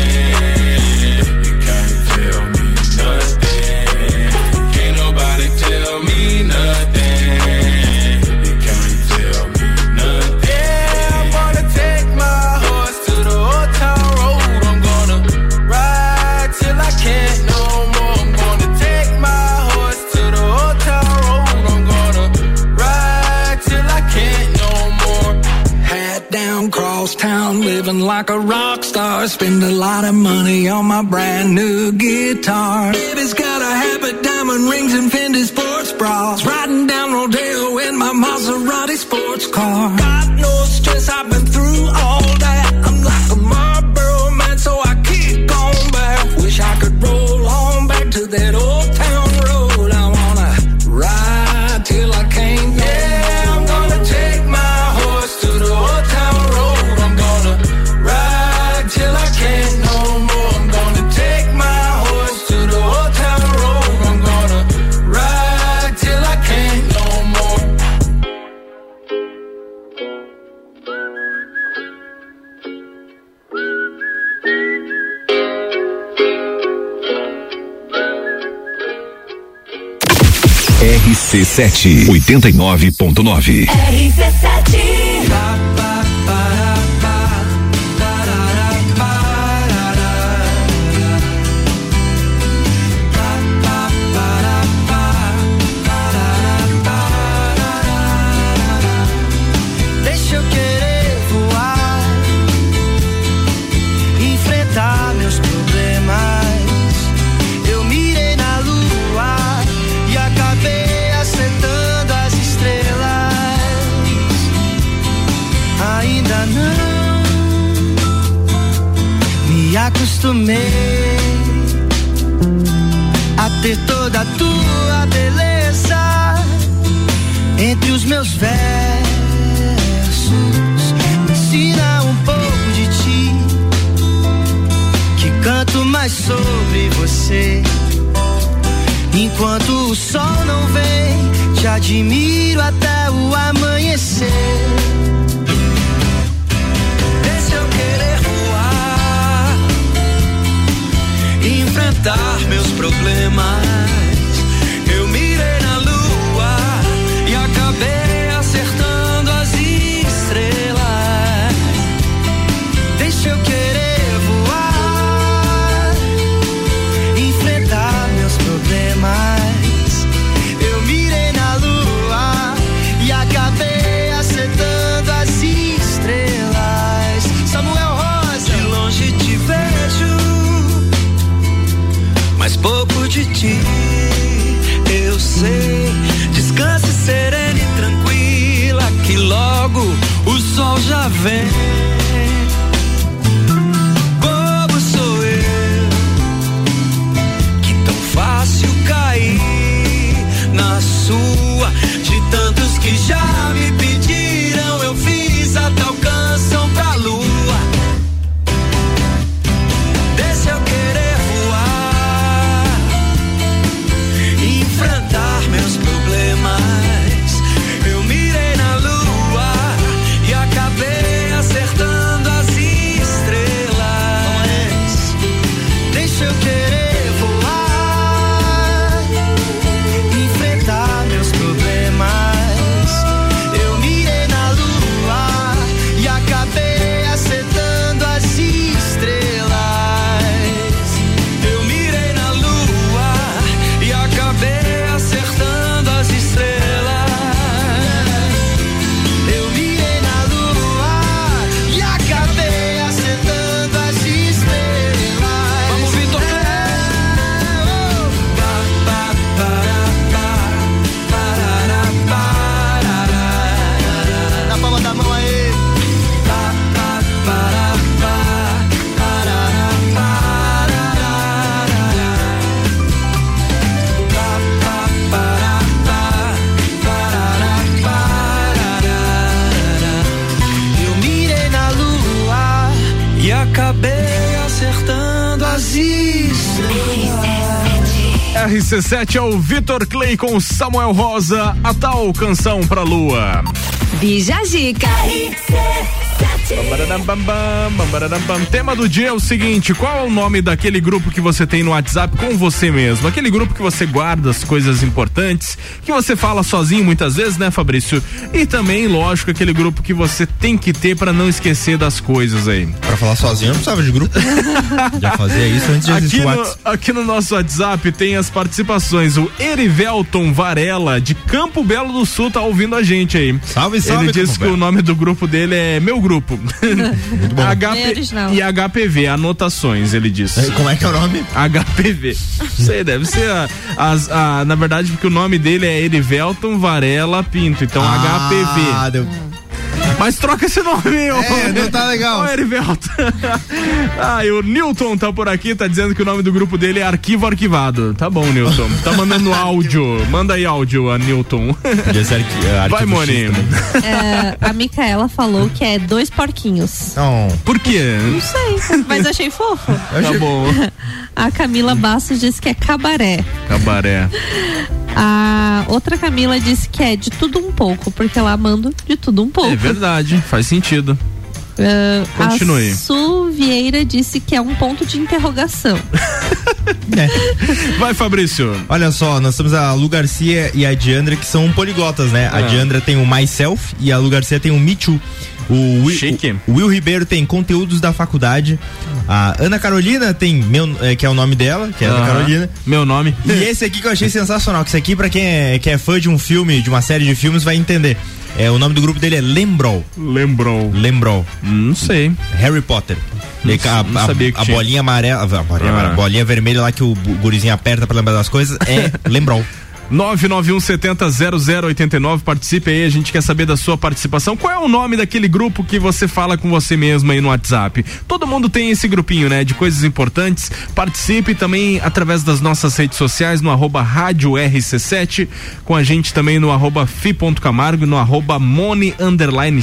Like a rock star. Spend a lot of money on my brand new guitar. Baby's got a habit, diamond rings, and Fendi sports bras. Riding down Rodeo in my Maserati sports car. Got no stress, I've been through all that. I'm like a RC7 89.9. RC7 acostumei a ter toda a tua beleza entre os meus versos. Ensina um pouco de ti, que canto mais sobre você. Enquanto o sol não vem, te admiro até o amanhecer. Enfrentar meus problemas. Sol RC7 é o Vitor Clay com Samuel Rosa, a tal canção pra lua. Bija bam, bam. Tema do dia é o seguinte: qual é o nome daquele grupo que você tem no WhatsApp com você mesmo? Aquele grupo que você guarda as coisas importantes, que você fala sozinho muitas vezes, né, Fabrício? E também, lógico, aquele grupo que você tem que ter para não esquecer das coisas aí. Pra falar sozinho, eu não precisava de grupo. <laughs> Já fazia isso antes de Aqui no, WhatsApp. aqui no nosso WhatsApp tem as participações. O Erivelton Varela, de Campo Belo do Sul, tá ouvindo a gente aí. Salve, salve, Ele disse que o nome do grupo dele é Meu Grupo. Bem original. e HPV, anotações, ele disse. Como é que é o nome? HPV. Sei, deve ser a, as- a- na verdade, porque o nome dele é Erivelton Varela Pinto, então Ah, HPV. deu- Mas troca esse nome, ô. É, não tá legal. Ô, Erivelton. <laughs> ah, e o Newton tá por aqui, tá dizendo que o nome do grupo dele é Arquivo Arquivado. Tá bom, Newton. Tá mandando áudio. Manda aí áudio, a Newton. É, Vai, Moni. É, a Micaela falou que é dois porquinhos. Não. Por quê? Não sei, mas achei fofo. Tá bom. <laughs> A Camila Bastos disse que é cabaré. Cabaré. A outra Camila disse que é de tudo um pouco, porque lá mando de tudo um pouco. É verdade, faz sentido. Ah, Continue. A Su Vieira disse que é um ponto de interrogação. <laughs> Vai, Fabrício. Olha só, nós temos a Lu Garcia e a Diandra, que são poligotas, né? A Ah. Diandra tem o Myself e a Lu Garcia tem o Me Too. O Will, Chique. o Will Ribeiro tem conteúdos da faculdade. A Ana Carolina tem meu, é, que é o nome dela, que é a Ana. Carolina. Meu nome. E esse aqui que eu achei sensacional, que esse aqui pra quem é, que é fã de um filme, de uma série de filmes, vai entender. É, o nome do grupo dele é Lembrol. Lembrou. Lembrol. Não sei. Harry Potter. Não a, não a- a bolinha amarela, a bolinha, Ah. amarela, bolinha vermelha lá que o gurizinho aperta pra lembrar das coisas é <laughs> Lembrol. 991700089, participe aí, a gente quer saber da sua participação. Qual é o nome daquele grupo que você fala com você mesmo aí no WhatsApp? Todo mundo tem esse grupinho, né? De coisas importantes. Participe também através das nossas redes sociais, no arroba rádio RC7, com a gente também no arroba fi.camargo, no arroba underline.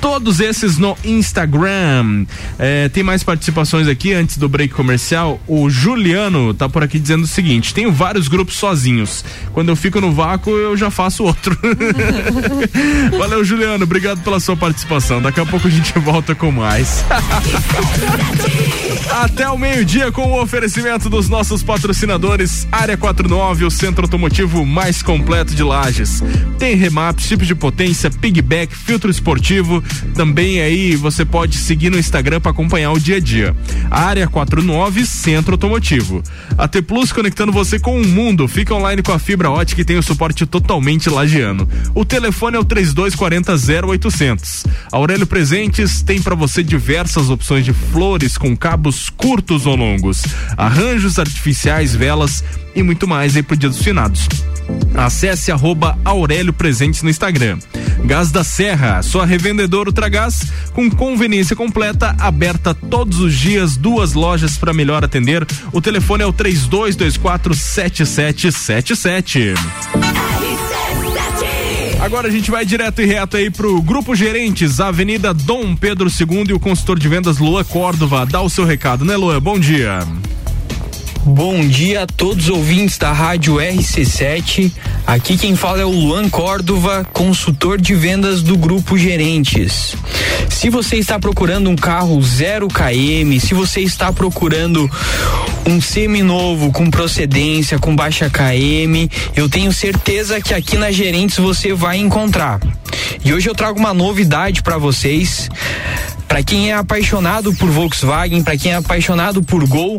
Todos esses no Instagram. É, tem mais participações aqui antes do break comercial. O Juliano tá por aqui dizendo o seguinte: tenho vários grupos sozinhos. Quando eu fico no vácuo, eu já faço outro. <laughs> Valeu, Juliano. Obrigado pela sua participação. Daqui a pouco a gente volta com mais. <laughs> Até o meio-dia com o oferecimento dos nossos patrocinadores Área 49, o centro automotivo mais completo de Lages. Tem remap, chip de potência, pigback, filtro esportivo. Também aí você pode seguir no Instagram para acompanhar o dia a dia. Área 49, centro automotivo. A T Plus conectando você com o mundo. Fica online com a fibra ótica e tem o suporte totalmente lagiano. O telefone é o 3240 0800. Aurélio Presentes tem para você diversas opções de flores com cabos curtos ou longos, arranjos artificiais, velas e muito mais aí pro Dia dos Finados. Acesse arroba Aurélio Presentes no Instagram. Gás da Serra, sua revendedora Ultragás, com conveniência completa, aberta todos os dias, duas lojas para melhor atender. O telefone é o 3224 7777. Agora a gente vai direto e reto aí pro Grupo Gerentes, Avenida Dom Pedro II e o consultor de vendas Lua Córdova. Dá o seu recado, né, Lua? Bom dia. Bom dia a todos os ouvintes da Rádio RC7. Aqui quem fala é o Luan Córdova, consultor de vendas do Grupo Gerentes. Se você está procurando um carro 0 km, se você está procurando um seminovo com procedência, com baixa KM, eu tenho certeza que aqui na Gerentes você vai encontrar. E hoje eu trago uma novidade para vocês. Para quem é apaixonado por Volkswagen, para quem é apaixonado por Gol,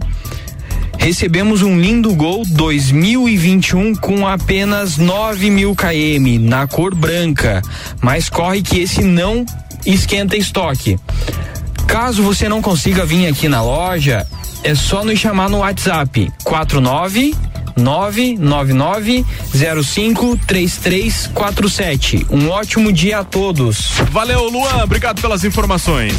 recebemos um lindo Gol 2021 com apenas 9 mil km na cor branca, mas corre que esse não esquenta estoque. Caso você não consiga vir aqui na loja, é só nos chamar no WhatsApp 49 999053347. Um ótimo dia a todos. Valeu, Luan. Obrigado pelas informações.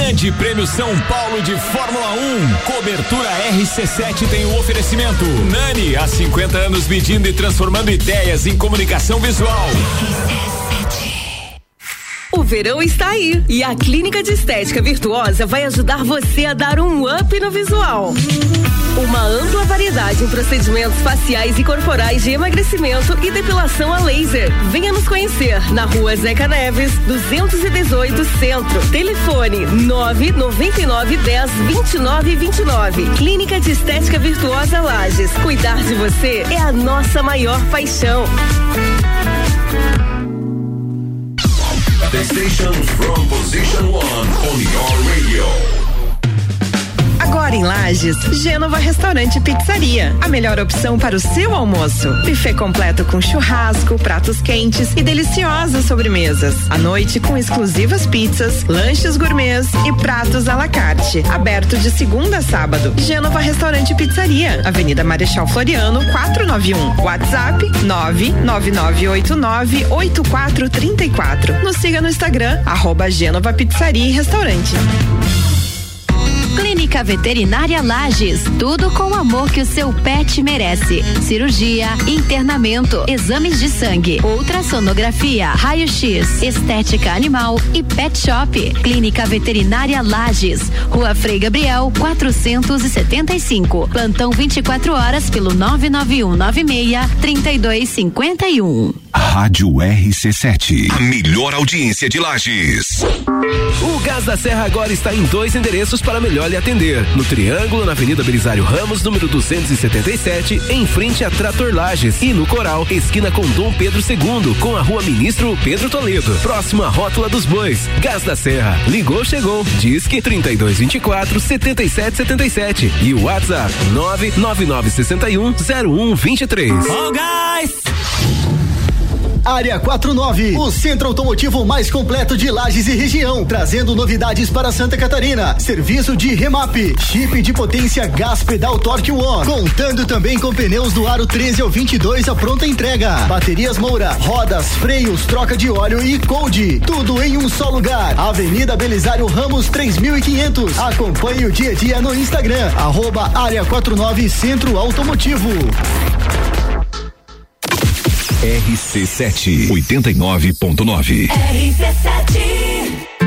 Grande Prêmio São Paulo de Fórmula 1. Cobertura RC7 tem o oferecimento. Nani, há 50 anos medindo e transformando ideias em comunicação visual. O verão está aí e a Clínica de Estética Virtuosa vai ajudar você a dar um up no visual. Uma ampla variedade em procedimentos faciais e corporais de emagrecimento e depilação a laser. Venha nos conhecer na rua Zeca Neves, 218 Centro. Telefone 999 10 29 29. Clínica de Estética Virtuosa Lages. Cuidar de você é a nossa maior paixão. Station from position one on your radio. Agora em Lages, Gênova Restaurante Pizzaria. A melhor opção para o seu almoço. Buffet completo com churrasco, pratos quentes e deliciosas sobremesas. À noite com exclusivas pizzas, lanches gourmets e pratos à la carte. Aberto de segunda a sábado. Gênova Restaurante Pizzaria. Avenida Marechal Floriano, 491. WhatsApp 999898434. Nos siga no Instagram, arroba Gênova Pizzaria e Restaurante. Clínica Veterinária Lages, tudo com o amor que o seu pet merece. Cirurgia, internamento, exames de sangue, ultrassonografia, raio-x, estética animal e pet shop. Clínica Veterinária Lages, Rua Frei Gabriel, 475. Plantão 24 horas pelo 99196 3251. Rádio RC7. A melhor audiência de Lages. O Gás da Serra agora está em dois endereços para melhor lhe atender. No Triângulo, na Avenida Belisário Ramos, número 277, em frente a Trator Lages. E no Coral, esquina com Dom Pedro II, com a rua Ministro Pedro Toledo. Próximo à Rótula dos Bois. Gás da Serra. Ligou, chegou. Disque 3224 7777. E o WhatsApp 99961 0123. Ó, gás! Área 49, o centro automotivo mais completo de Lages e região, trazendo novidades para Santa Catarina. Serviço de remap, chip de potência gás pedal Torque One, contando também com pneus do aro 13 ao 22 a pronta entrega. Baterias Moura, rodas, freios, troca de óleo e cold, tudo em um só lugar. Avenida Belisário Ramos 3500. Acompanhe o dia a dia no Instagram, arroba Área 49 Centro Automotivo. RC7 89.9.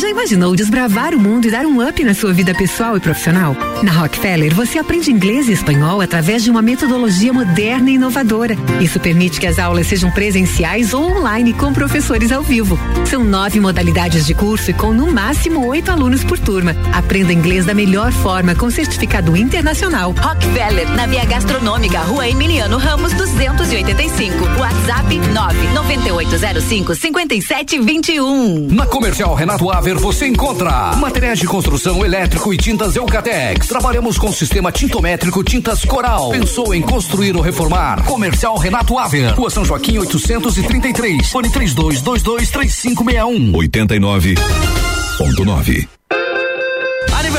Já imaginou desbravar o mundo e dar um up na sua vida pessoal e profissional? Na Rockefeller, você aprende inglês e espanhol através de uma metodologia moderna e inovadora. Isso permite que as aulas sejam presenciais ou online com professores ao vivo. São nove modalidades de curso e com no máximo oito alunos por turma. Aprenda inglês da melhor forma com certificado internacional. Rockefeller, na Via Gastronômica, Rua Emiliano Ramos 285. WhatsApp 99805 5721. Na Comercial Renato Aver você encontra materiais de construção elétrico e tintas Eucatex. Trabalhamos com sistema tintométrico Tintas Coral. Pensou em construir ou reformar? Comercial Renato Aver. Rua São Joaquim 833. Fone 3222 3561. 89.9.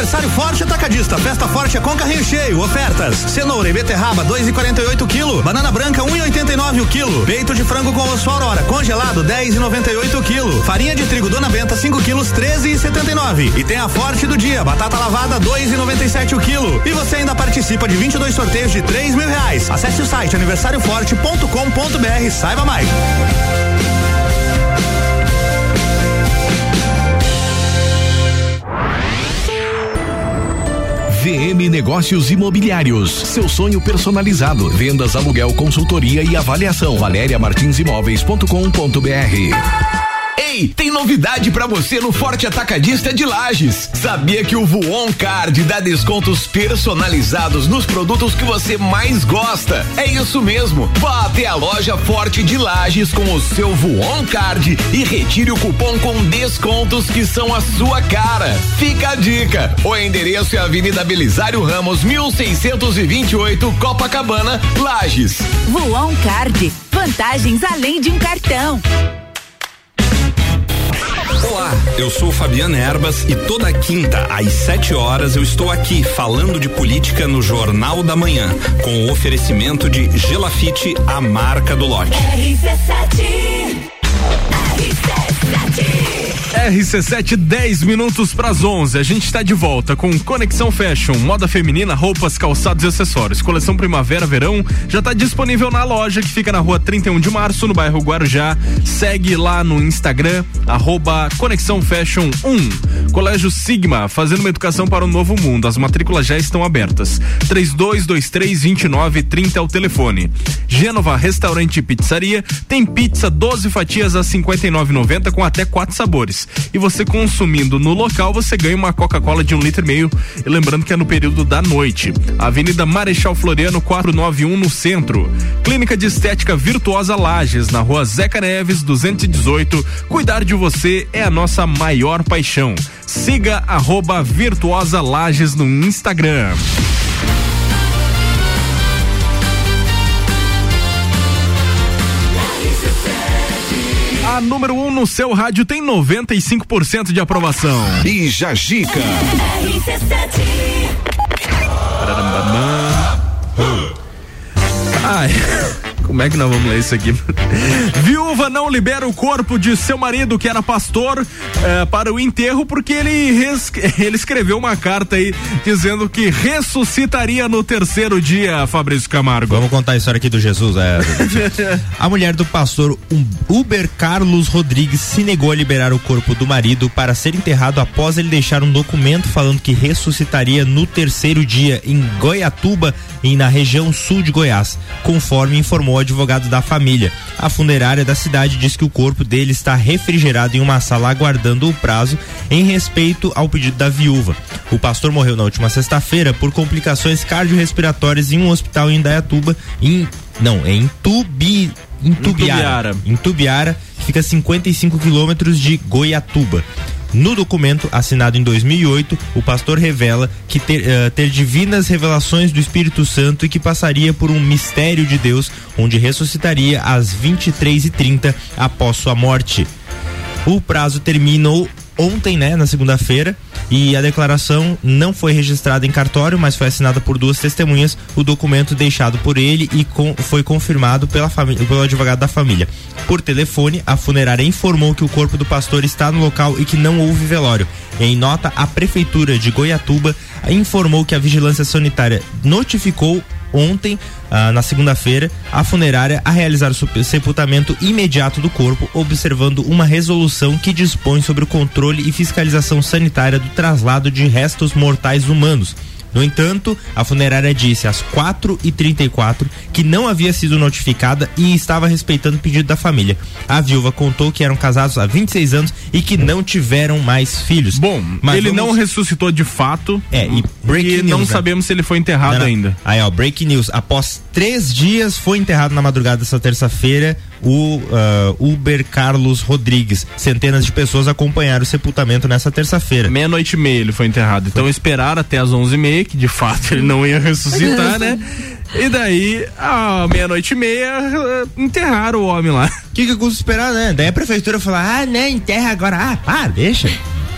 Aniversário Forte Atacadista. Festa Forte é com carrinho cheio. Ofertas: cenoura e beterraba 2,48 quilo. Banana branca 1,89 o quilo. Peito de frango com osso aurora congelado 10,98 o quilo. Farinha de trigo Dona Benta 5 quilos 13,79. E tem a Forte do dia. Batata lavada 2,97 o quilo. E você ainda participa de 22 sorteios de 3 mil reais. Acesse o site aniversarioforte.com.br. Saiba mais. VM Negócios Imobiliários. Seu sonho personalizado. Vendas, aluguel, consultoria e avaliação. valeriamartinsimóveis.com.br. Ei, tem novidade pra você no Forte Atacadista de Lages. Sabia que o Voon Card dá descontos personalizados nos produtos que você mais gosta? É isso mesmo. Vá até a loja Forte de Lages com o seu Voon Card e retire o cupom com descontos que são a sua cara. Fica a dica. O endereço é Avenida Belisário Ramos, 1628, Copacabana, Lages. Voon Card. Vantagens além de um cartão. Olá, eu sou Fabiana Erbas e toda quinta às 7 horas eu estou aqui falando de política no Jornal da Manhã, com o oferecimento de Gelafite, a marca do lote. RC7 RC7 RC7, 10 minutos para as 11. A gente está de volta com Conexão Fashion, moda feminina, roupas, calçados e acessórios. Coleção Primavera-Verão já está disponível na loja que fica na rua 31 de março, no bairro Guarujá. Segue lá no Instagram, arroba Conexão Fashion 1. Colégio Sigma, fazendo uma educação para o novo mundo. As matrículas já estão abertas. 3223-2930 é o telefone. Gênova Restaurante e Pizzaria tem pizza 12 fatias a 59,90 com até quatro sabores. E você consumindo no local, você ganha uma Coca-Cola de um litro e meio. E lembrando que é no período da noite. Avenida Marechal Floriano 491 no centro. Clínica de Estética Virtuosa Lages, na rua Zeca Neves 218. Cuidar de você é a nossa maior paixão. Siga arroba Virtuosa Lages no Instagram. A número 1 um no seu rádio tem 95% de aprovação. E Jajica. Ai. Como é que nós vamos ler isso aqui? <laughs> Viúva não libera o corpo de seu marido, que era pastor, eh, para o enterro, porque ele, res... <laughs> ele escreveu uma carta aí dizendo que ressuscitaria no terceiro dia, Fabrício Camargo. Vamos contar a história aqui do Jesus. É. <laughs> a mulher do pastor Uber Carlos Rodrigues se negou a liberar o corpo do marido para ser enterrado após ele deixar um documento falando que ressuscitaria no terceiro dia em Goiatuba e na região sul de Goiás, conforme informou o advogado da família. A funerária da cidade diz que o corpo dele está refrigerado em uma sala aguardando o prazo em respeito ao pedido da viúva. O pastor morreu na última sexta-feira por complicações cardiorrespiratórias em um hospital em Indaiatuba, em não, é em Tubi, em Tubiara, em Tubiara, que fica a 55 quilômetros de Goiatuba. No documento assinado em 2008, o pastor revela que ter, uh, ter, divinas revelações do Espírito Santo e que passaria por um mistério de Deus, onde ressuscitaria às 23h30 após sua morte. O prazo terminou ontem, né, na segunda-feira, e a declaração não foi registrada em cartório, mas foi assinada por duas testemunhas, o documento deixado por ele e com, foi confirmado pela família, pelo advogado da família. Por telefone, a funerária informou que o corpo do pastor está no local e que não houve velório. Em nota, a prefeitura de Goiatuba informou que a vigilância sanitária notificou ontem, ah, na segunda-feira, a funerária a realizar o sepultamento imediato do corpo, observando uma resolução que dispõe sobre o controle e fiscalização sanitária do traslado de restos mortais humanos. No entanto, a funerária disse às 4h34 que não havia sido notificada e estava respeitando o pedido da família. A viúva contou que eram casados há 26 anos e que não tiveram mais filhos. Bom, mas ele vamos... não ressuscitou de fato. É, e, e não news, sabemos né? se ele foi enterrado não, não. ainda. Aí, ó, breaking news. Após três dias, foi enterrado na madrugada dessa terça-feira o uh, Uber Carlos Rodrigues. Centenas de pessoas acompanharam o sepultamento nessa terça-feira. Meia-noite e meia ele foi enterrado. Então esperar até as onze e meia, que de fato ele não ia ressuscitar, né? E daí, à meia-noite e meia, enterraram o homem lá. O que que custa esperar, né? Daí a prefeitura falou, ah, né, enterra agora. Ah, pá, deixa.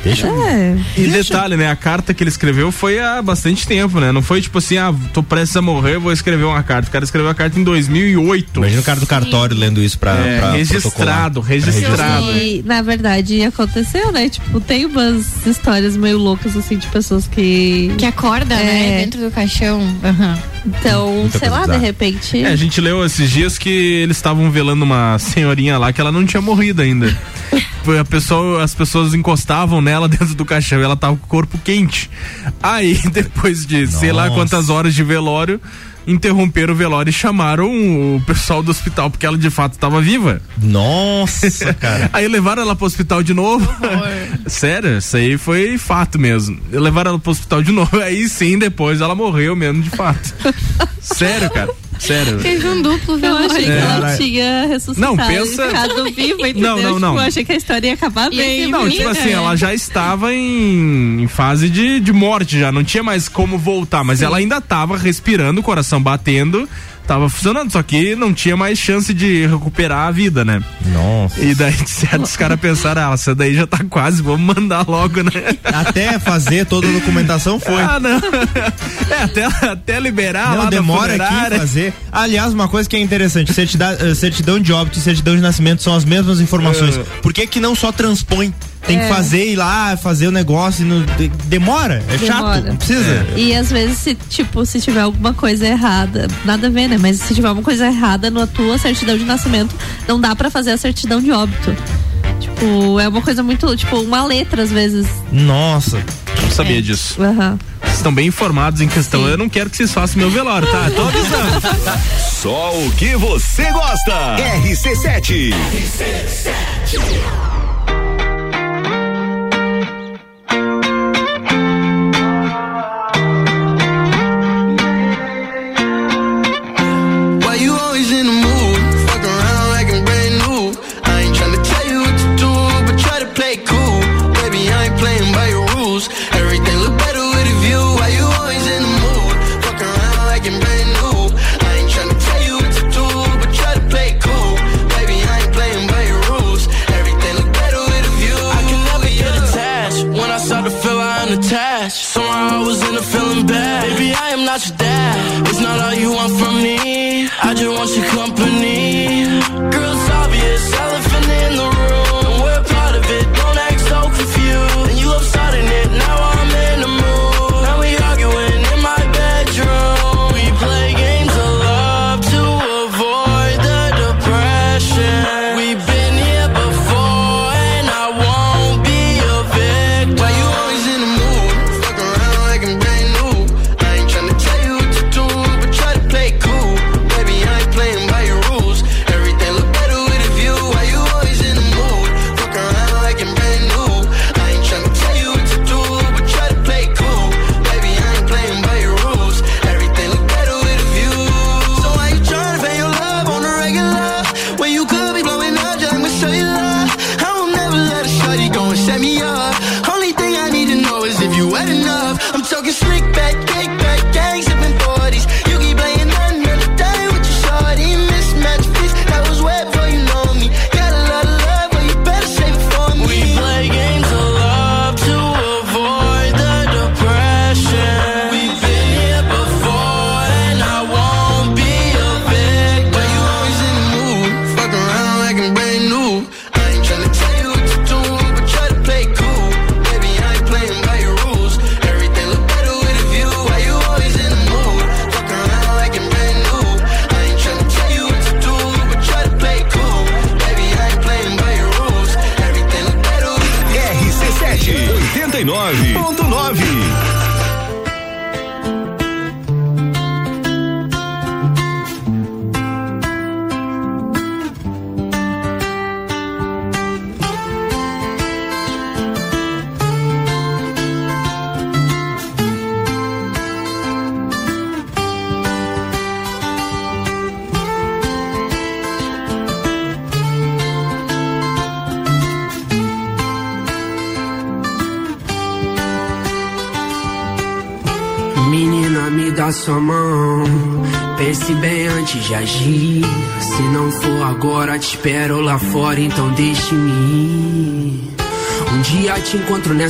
Deixa é, E deixa. detalhe, né? A carta que ele escreveu foi há bastante tempo, né? Não foi tipo assim, ah, tô prestes a morrer, vou escrever uma carta. O cara escreveu a carta em 2008. Imagina o cara do cartório lendo isso pra. É, pra registrado, registrado. E, na verdade, aconteceu, né? Tipo, tem umas histórias meio loucas, assim, de pessoas que. Que acorda, é. né? Dentro do caixão. Uhum. Então, Muita sei lá, bizarra. de repente. É, a gente leu esses dias que eles estavam velando uma senhorinha lá que ela não tinha morrido ainda. <laughs> a pessoa, as pessoas encostavam nela <laughs> dentro do caixão e ela tava com o corpo quente. Aí, <laughs> depois de Nossa. sei lá quantas horas de velório, interromperam o velório e chamaram o pessoal do hospital, porque ela de fato estava viva. Nossa, <laughs> cara. aí levaram ela pro hospital de novo. Sério, isso aí foi fato mesmo. Levaram ela pro hospital de novo, aí sim, depois ela morreu mesmo, de fato. Sério, cara. Sério. Teve um duplo Eu achei que ela tinha ressuscitado. Não, pensa. Ficado viva, entendeu? Não, não, não. Tipo, eu achei que a história ia acabar bem. Não, tipo assim, ela já estava em, em fase de, de morte já, não tinha mais como voltar, mas Sim. ela ainda estava respirando, o coração batendo tava funcionando, só que não tinha mais chance de recuperar a vida, né? Nossa. E daí certos caras pensaram, ah, essa daí já tá quase, vamos mandar logo, né? Até fazer toda a documentação foi. Ah, não. É, até, até liberar não, lá demora aqui fazer. Aliás, uma coisa que é interessante, certidão, eh, certidão de óbito e certidão de nascimento são as mesmas informações. Uh. Por que que não só transpõe tem é. que fazer, ir lá, fazer o negócio. Demora, é demora. chato, não precisa. É. E às vezes, se, tipo, se tiver alguma coisa errada, nada a ver, né? Mas se tiver alguma coisa errada na tua certidão de nascimento, não dá para fazer a certidão de óbito. Tipo, é uma coisa muito, tipo, uma letra às vezes. Nossa, não sabia é. disso. Uhum. Vocês estão bem informados em questão. Sim. Eu não quero que vocês façam meu velório, tá? Tô avisando. <laughs> Só o que você gosta. RC7. RC7.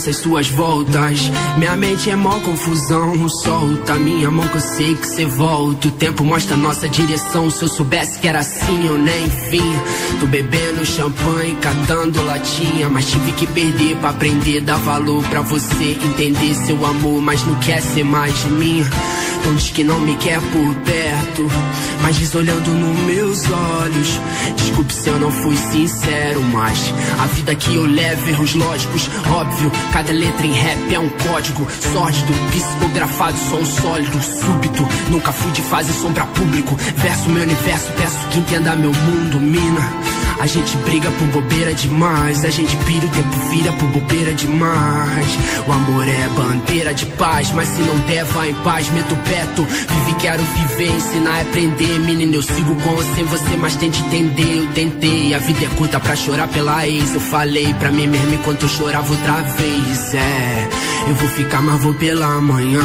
Nessas suas voltas. Minha mente é mó confusão. Solta minha mão que eu sei que cê volta. O tempo mostra nossa direção. Se eu soubesse que era assim, eu nem vim. Tô bebendo champanhe, catando latinha. Mas tive que perder pra aprender. Dar valor pra você entender seu amor. Mas não quer ser mais. Então diz que não me quer por perto. Mas diz olhando nos meus olhos. Desculpe se eu não fui sincero, mas a vida que eu levo, erros lógicos, óbvio. Cada letra em rap é um código sórdido, psicografado, som sólido, súbito. Nunca fui de fase sombra público. Verso meu universo, peço que entenda meu mundo, mina. A gente briga por bobeira demais. A gente pira o tempo vira por bobeira demais. O amor é bandeira de paz, mas se não der, vai em paz. Meto perto, vive, quero viver, ensinar é aprender. Menina, eu sigo com sem você, mas tente entender. Eu tentei, a vida é curta pra chorar pela ex. Eu falei pra mim mesmo enquanto eu chorava outra vez. É, eu vou ficar, mas vou pela manhã.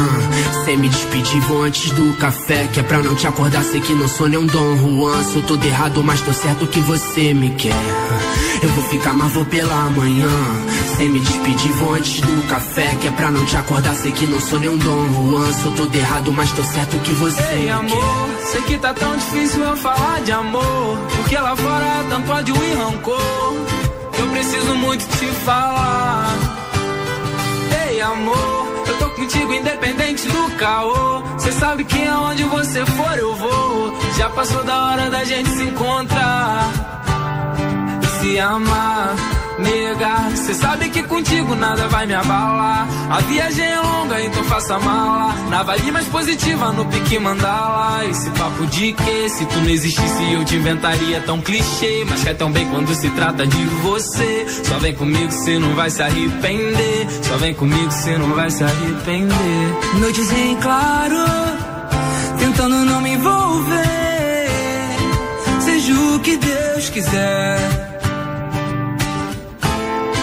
Sem me despedir, vou antes do café. Que é pra não te acordar, sei que não sou nem um Dom Juan. Sou todo errado, mas tô certo que você me quer. Eu vou ficar, mas vou pela manhã. Sem me despedir, vou antes do café. Que é pra não te acordar, sei que não sou nem um Dom Juan. Sou todo errado, mas tô certo que você Ei, amor, quer. sei que tá tão difícil eu falar de amor. Porque lá fora é tanto ódio e rancor. Eu preciso muito te falar. amor. Eu tô contigo independente do caô. Cê sabe que aonde você for eu vou. Já passou da hora da gente se encontrar se amar. Nega, cê sabe que contigo nada vai me abalar. A viagem é longa, então faça mala. Na vibe mais positiva, no pique mandala. Esse papo de que se tu não existisse eu te inventaria tão clichê. Mas quer tão bem quando se trata de você. Só vem comigo, cê não vai se arrepender. Só vem comigo, cê não vai se arrepender. Noites em claro, tentando não me envolver. Seja o que Deus quiser.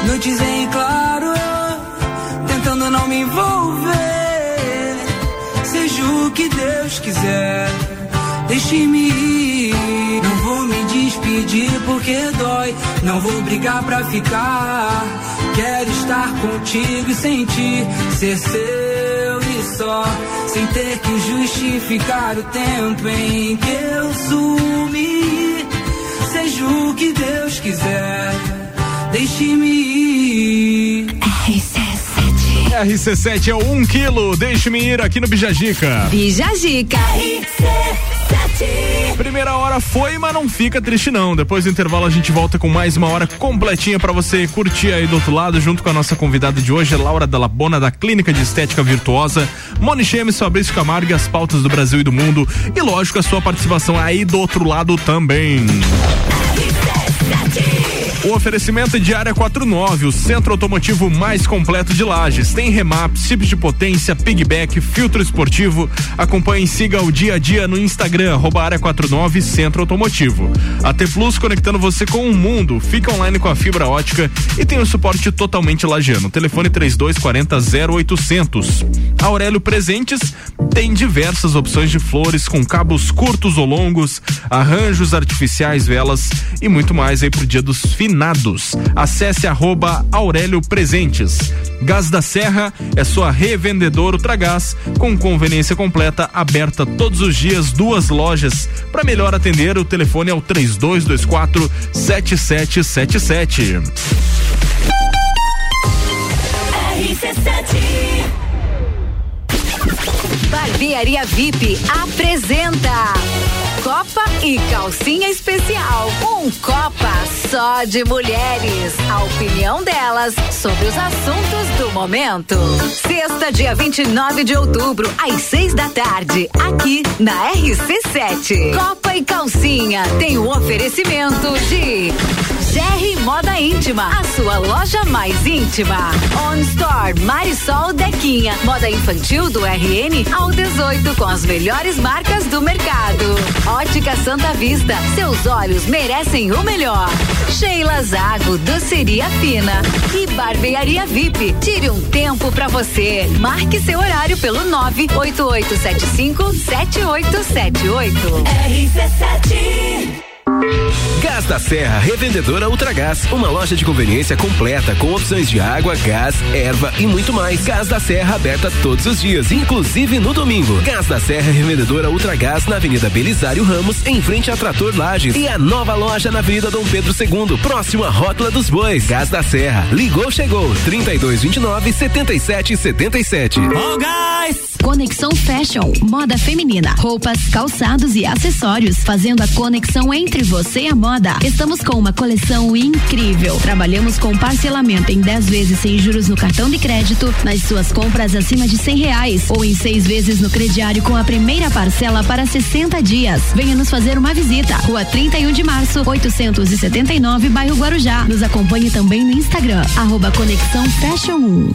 Noites em claro, tentando não me envolver. Seja o que Deus quiser, deixe-me ir. Não vou me despedir porque dói. Não vou brigar pra ficar. Quero estar contigo e sentir ser seu e só. Sem ter que justificar o tempo em que eu sumi. Seja o que Deus quiser deixe-me ir. RC7 é o 1 um quilo, deixe-me ir aqui no Bijagica. Bijagica. Primeira hora foi, mas não fica triste não. Depois do intervalo a gente volta com mais uma hora completinha para você curtir aí do outro lado, junto com a nossa convidada de hoje, Laura Della Bona, da Clínica de Estética Virtuosa, Moni Chemes, Fabrício Camargo e as pautas do Brasil e do mundo. E lógico, a sua participação aí do outro lado também. O oferecimento é de área 49, o centro automotivo mais completo de Lages. Tem remap, chips de potência, pigback, filtro esportivo. Acompanhe e siga o dia a dia no Instagram, arroba área 49 Centro Automotivo. A T Plus conectando você com o mundo. Fica online com a fibra ótica e tem o suporte totalmente lagiano. Telefone 3240 0800. Aurélio Presentes tem diversas opções de flores com cabos curtos ou longos, arranjos artificiais, velas e muito mais aí pro dia dos finados. Acesse arroba Aurélio Presentes. Gás da Serra é sua revendedora Ultragás, com conveniência completa, aberta todos os dias, duas lojas. Para melhor atender, o telefone é o 3224 7777. Barbearia VIP apresenta Copa e Calcinha Especial. Um Copa só de mulheres. A opinião delas sobre os assuntos do momento. Sexta, dia 29 de outubro, às seis da tarde, aqui na RC7. Copa e Calcinha tem o oferecimento de GR Moda Íntima, a sua loja mais íntima. On Store Marisol Dequinha, moda infantil do RN ao 18 com as melhores marcas do mercado. Ótica Santa Vista, seus olhos merecem o melhor. Sheila Zago, doceria fina e barbearia VIP. Tire um tempo pra você. Marque seu horário pelo 98875 7878. RC7 Gás da Serra, revendedora Ultragás, uma loja de conveniência completa com opções de água, gás, erva e muito mais. Gás da Serra aberta todos os dias, inclusive no domingo. Gás da Serra, revendedora Ultragás na Avenida Belisário Ramos, em frente a Trator Lages e a nova loja na Avenida Dom Pedro II, próximo à Rótula dos Bois. Gás da Serra, ligou, chegou, 3229 7777. Oh, guys! Conexão Fashion, moda feminina, roupas, calçados e acessórios, fazendo a conexão entre você e a moda. Estamos com uma coleção incrível. Trabalhamos com parcelamento em 10 vezes sem juros no cartão de crédito, nas suas compras acima de 100 reais ou em seis vezes no crediário com a primeira parcela para 60 dias. Venha nos fazer uma visita. Rua 31 de março, 879, bairro Guarujá. Nos acompanhe também no Instagram, arroba Conexão Fashion 1.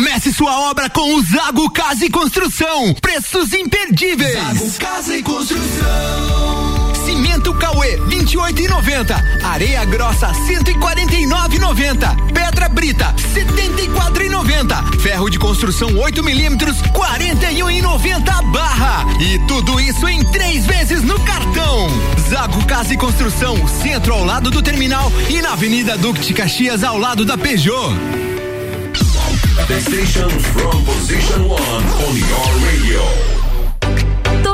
Comece sua obra com o Zago Casa e Construção. Preços imperdíveis. Zago Casa e Construção. Cimento Cauê, 28,90. Areia grossa, 149,90. Pedra brita 74,90. Ferro de construção 8 milímetros 41,90 barra. E tudo isso em três vezes no cartão. Zago Casa e Construção, centro ao lado do terminal e na Avenida Duque de Caxias ao lado da Peugeot. The station from position one on your radio.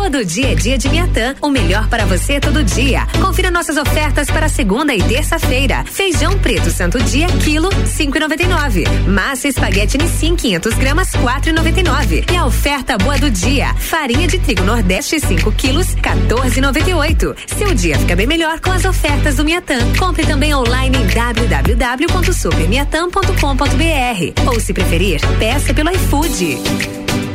Todo dia é dia de Miatã. O melhor para você todo dia. Confira nossas ofertas para segunda e terça-feira. Feijão preto santo dia, quilo, cinco e noventa e nove. Massa espaguete Nissin, 500 gramas, quatro e noventa e nove. E a oferta boa do dia. Farinha de trigo nordeste, 5 quilos, 14 e noventa e oito. Seu dia fica bem melhor com as ofertas do Miatã. Compre também online em www.supermiatã.com.br. Ou se preferir, peça pelo iFood.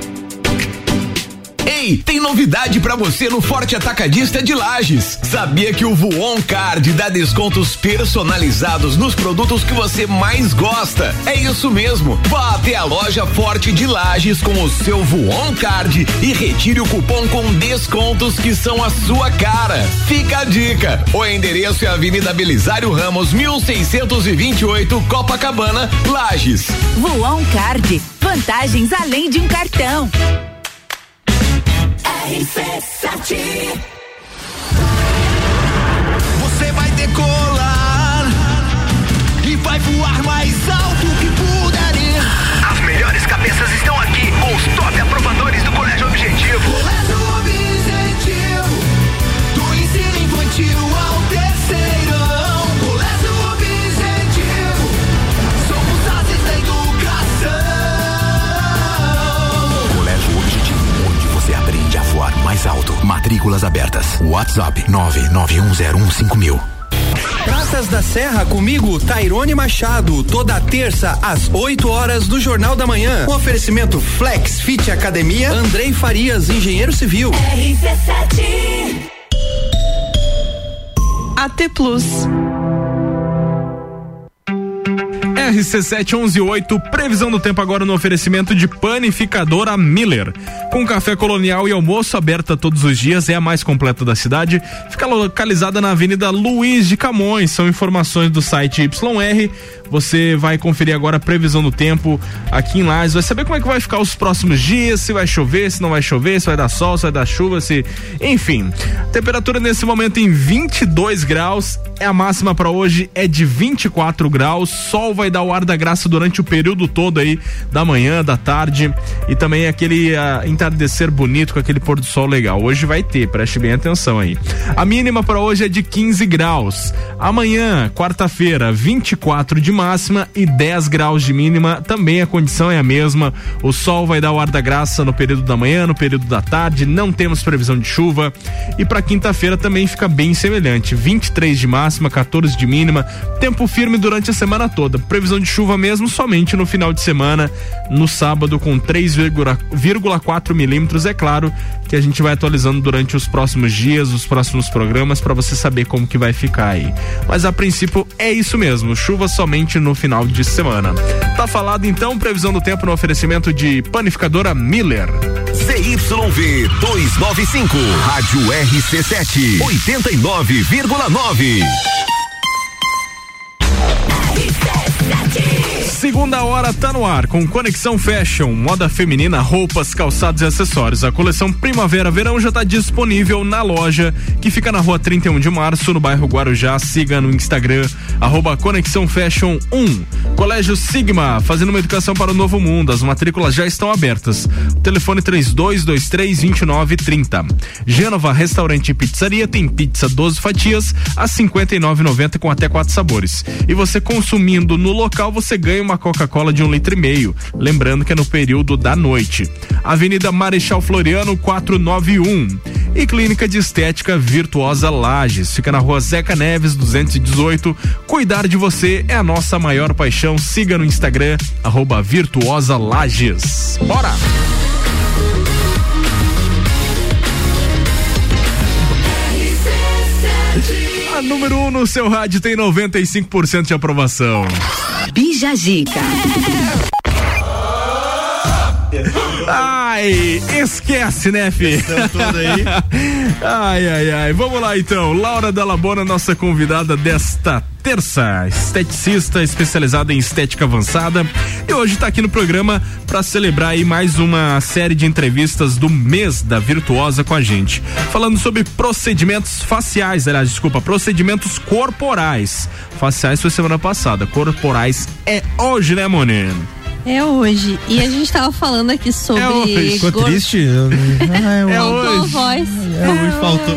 Ei, tem novidade para você no Forte Atacadista de Lages. Sabia que o Voon Card dá descontos personalizados nos produtos que você mais gosta? É isso mesmo. Vá até a loja Forte de Lages com o seu Voon Card e retire o cupom com descontos que são a sua cara. Fica a dica. O endereço é Avenida Belisário Ramos, 1628, Copacabana, Lages. Voon Card. Vantagens além de um cartão. RC7 Você vai decolar e vai voar mais WhatsApp 991015000. Praças da Serra comigo, Tairone Machado, toda terça às 8 horas do Jornal da Manhã. Um oferecimento Flex Fit Academia, Andrei Farias, engenheiro civil. RC7 AT Plus. RC7118, previsão do tempo agora no oferecimento de panificadora Miller. Com café colonial e almoço aberta todos os dias, é a mais completa da cidade. Fica localizada na Avenida Luiz de Camões. São informações do site YR. Você vai conferir agora a previsão do tempo aqui em Lages. Vai saber como é que vai ficar os próximos dias, se vai chover, se não vai chover, se vai dar sol, se vai dar chuva, se. Enfim. Temperatura nesse momento em 22 graus. É a máxima para hoje é de 24 graus. Sol vai dar o ar da graça durante o período todo aí da manhã, da tarde e também aquele uh, entardecer bonito com aquele pôr do sol legal. Hoje vai ter, preste bem atenção aí. A mínima para hoje é de 15 graus. Amanhã, quarta-feira, 24 de máxima e 10 graus de mínima. Também a condição é a mesma. O sol vai dar o ar da graça no período da manhã, no período da tarde. Não temos previsão de chuva. E para quinta-feira também fica bem semelhante. 23 de máxima, 14 de mínima. Tempo firme durante a semana toda. Previsão de chuva mesmo somente no final de semana, no sábado com 3,4 milímetros. É claro que a gente vai atualizando durante os próximos dias, os próximos programas para você saber como que vai ficar aí. Mas a princípio é isso mesmo, chuva somente no final de semana. Tá falado então, previsão do tempo no oferecimento de panificadora Miller. ZYV 295, Rádio RC7, 89,9. Segunda hora tá no ar com Conexão Fashion, moda feminina, roupas, calçados e acessórios. A coleção Primavera-Verão já está disponível na loja que fica na rua 31 de março, no bairro Guarujá. Siga no Instagram, arroba Conexão Fashion 1. Colégio Sigma, fazendo uma educação para o novo mundo. As matrículas já estão abertas. Telefone 3223-2930. Gênova Restaurante e Pizzaria tem pizza 12 fatias a 59,90 com até quatro sabores. E você consumindo no local, você ganha uma Coca-Cola de um litro e meio. Lembrando que é no período da noite. Avenida Marechal Floriano 491. E Clínica de Estética Virtuosa Lages. Fica na rua Zeca Neves 218. Cuidar de você é a nossa maior paixão. Siga no Instagram, arroba Virtuosa Lages. Bora! A número 1 um no seu rádio tem 95% de aprovação. Bija Gica. Ah, Ai, esquece, né, fi? <laughs> ai, ai, ai. Vamos lá então. Laura Dalabona, nossa convidada desta terça, esteticista especializada em estética avançada. E hoje está aqui no programa para celebrar aí mais uma série de entrevistas do mês da Virtuosa com a gente. Falando sobre procedimentos faciais, aliás, desculpa, procedimentos corporais. Faciais foi semana passada, corporais é hoje, né, Moni? É hoje. E a gente tava falando aqui sobre. É hoje. Ficou gor- triste? Eu- Ah, eu- É <laughs> Faltou a hoje. voz. É hoje, faltou.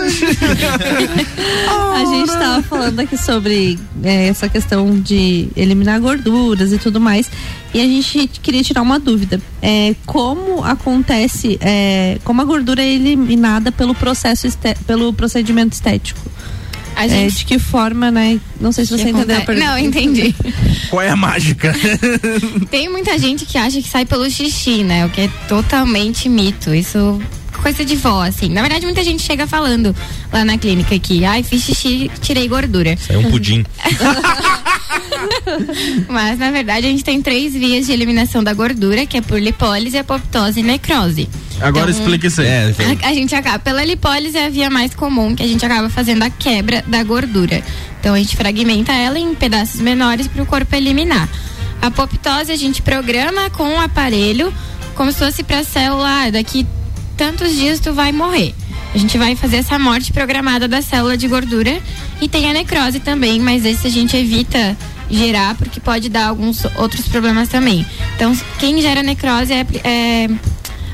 <laughs> A gente tava falando aqui sobre é, essa questão de eliminar gorduras e tudo mais. E a gente queria tirar uma dúvida. É, como acontece, é, como a gordura é eliminada pelo processo, este- pelo procedimento estético? A É, gente- de que forma, né? Não sei se você entendeu a pergunta. Não, entendi. <laughs> Qual é a mágica? <laughs> Tem muita gente que acha que sai pelo xixi, né? O que é totalmente mito. Isso coisa de vó, assim. Na verdade, muita gente chega falando lá na clínica que, ai, fiz xixi, tirei gordura. Saiu um pudim. <laughs> <laughs> Mas, na verdade, a gente tem três vias de eliminação da gordura, que é por lipólise, apoptose e necrose. Agora Então, explica isso aí. É, A, a gente acaba, pela lipólise é a via mais comum, que a gente acaba fazendo a quebra da gordura. Então a gente fragmenta ela em pedaços menores para o corpo eliminar. A apoptose a gente programa com um aparelho, como se fosse para a célula, ah, daqui tantos dias tu vai morrer. A gente vai fazer essa morte programada da célula de gordura e tem a necrose também, mas esse a gente evita gerar porque pode dar alguns outros problemas também. Então, quem gera necrose é, é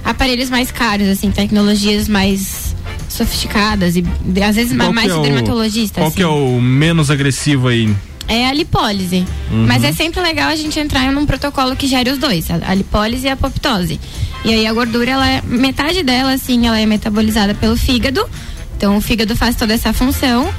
aparelhos mais caros, assim, tecnologias mais sofisticadas e às vezes Qual mais é o- dermatologista. Qual assim. que é o menos agressivo aí? É a lipólise. Uhum. Mas é sempre legal a gente entrar em um protocolo que gere os dois, a, a lipólise e a apoptose. E aí a gordura, ela é, metade dela, assim, ela é metabolizada pelo fígado. Então o fígado faz toda essa função.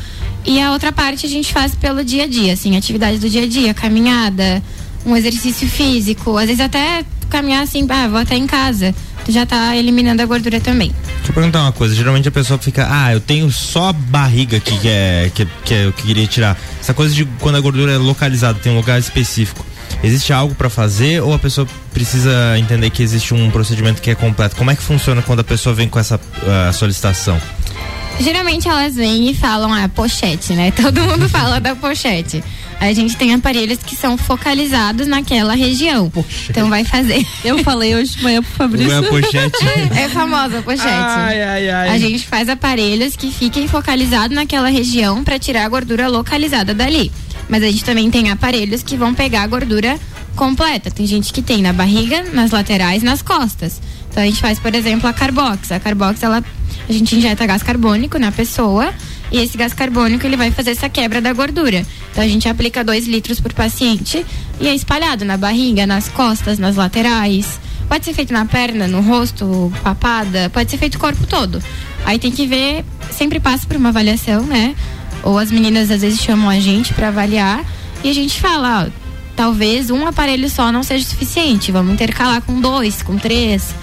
E a outra parte a gente faz pelo dia a dia, assim, atividade do dia a dia, caminhada, um exercício físico, às vezes até caminhar assim, ah, vou até em casa. Já tá eliminando a gordura também. Deixa eu perguntar uma coisa. Geralmente a pessoa fica, ah, eu tenho só a barriga aqui que é, que, que é o que eu queria tirar. Essa coisa de quando a gordura é localizada, tem um lugar específico. Existe algo pra fazer ou a pessoa precisa entender que existe um procedimento que é completo? Como é que funciona quando a pessoa vem com essa ah, solicitação? Geralmente elas vêm e falam a pochete, né? <laughs> Todo mundo fala da pochete. A gente tem aparelhos que são focalizados naquela região. Então vai fazer. Eu falei hoje de manhã pro Fabrício. É a pochete? É famosa a pochete. Ai, ai, ai. A gente faz aparelhos que fiquem focalizados naquela região para tirar a gordura localizada dali. Mas a gente também tem aparelhos que vão pegar a gordura completa. Tem gente que tem na barriga, nas laterais, nas costas. Então a gente faz, por exemplo, a Carbox. A Carbox, ela, a gente injeta gás carbônico na pessoa e esse gás carbônico ele vai fazer essa quebra da gordura. Então a gente aplica 2 litros por paciente e é espalhado na barriga, nas costas, nas laterais. Pode ser feito na perna, no rosto, papada, pode ser feito o corpo todo. Aí tem que ver, sempre passa por uma avaliação, né? Ou as meninas às vezes chamam a gente para avaliar e a gente fala, ó, talvez um aparelho só não seja suficiente, vamos intercalar com dois, com três.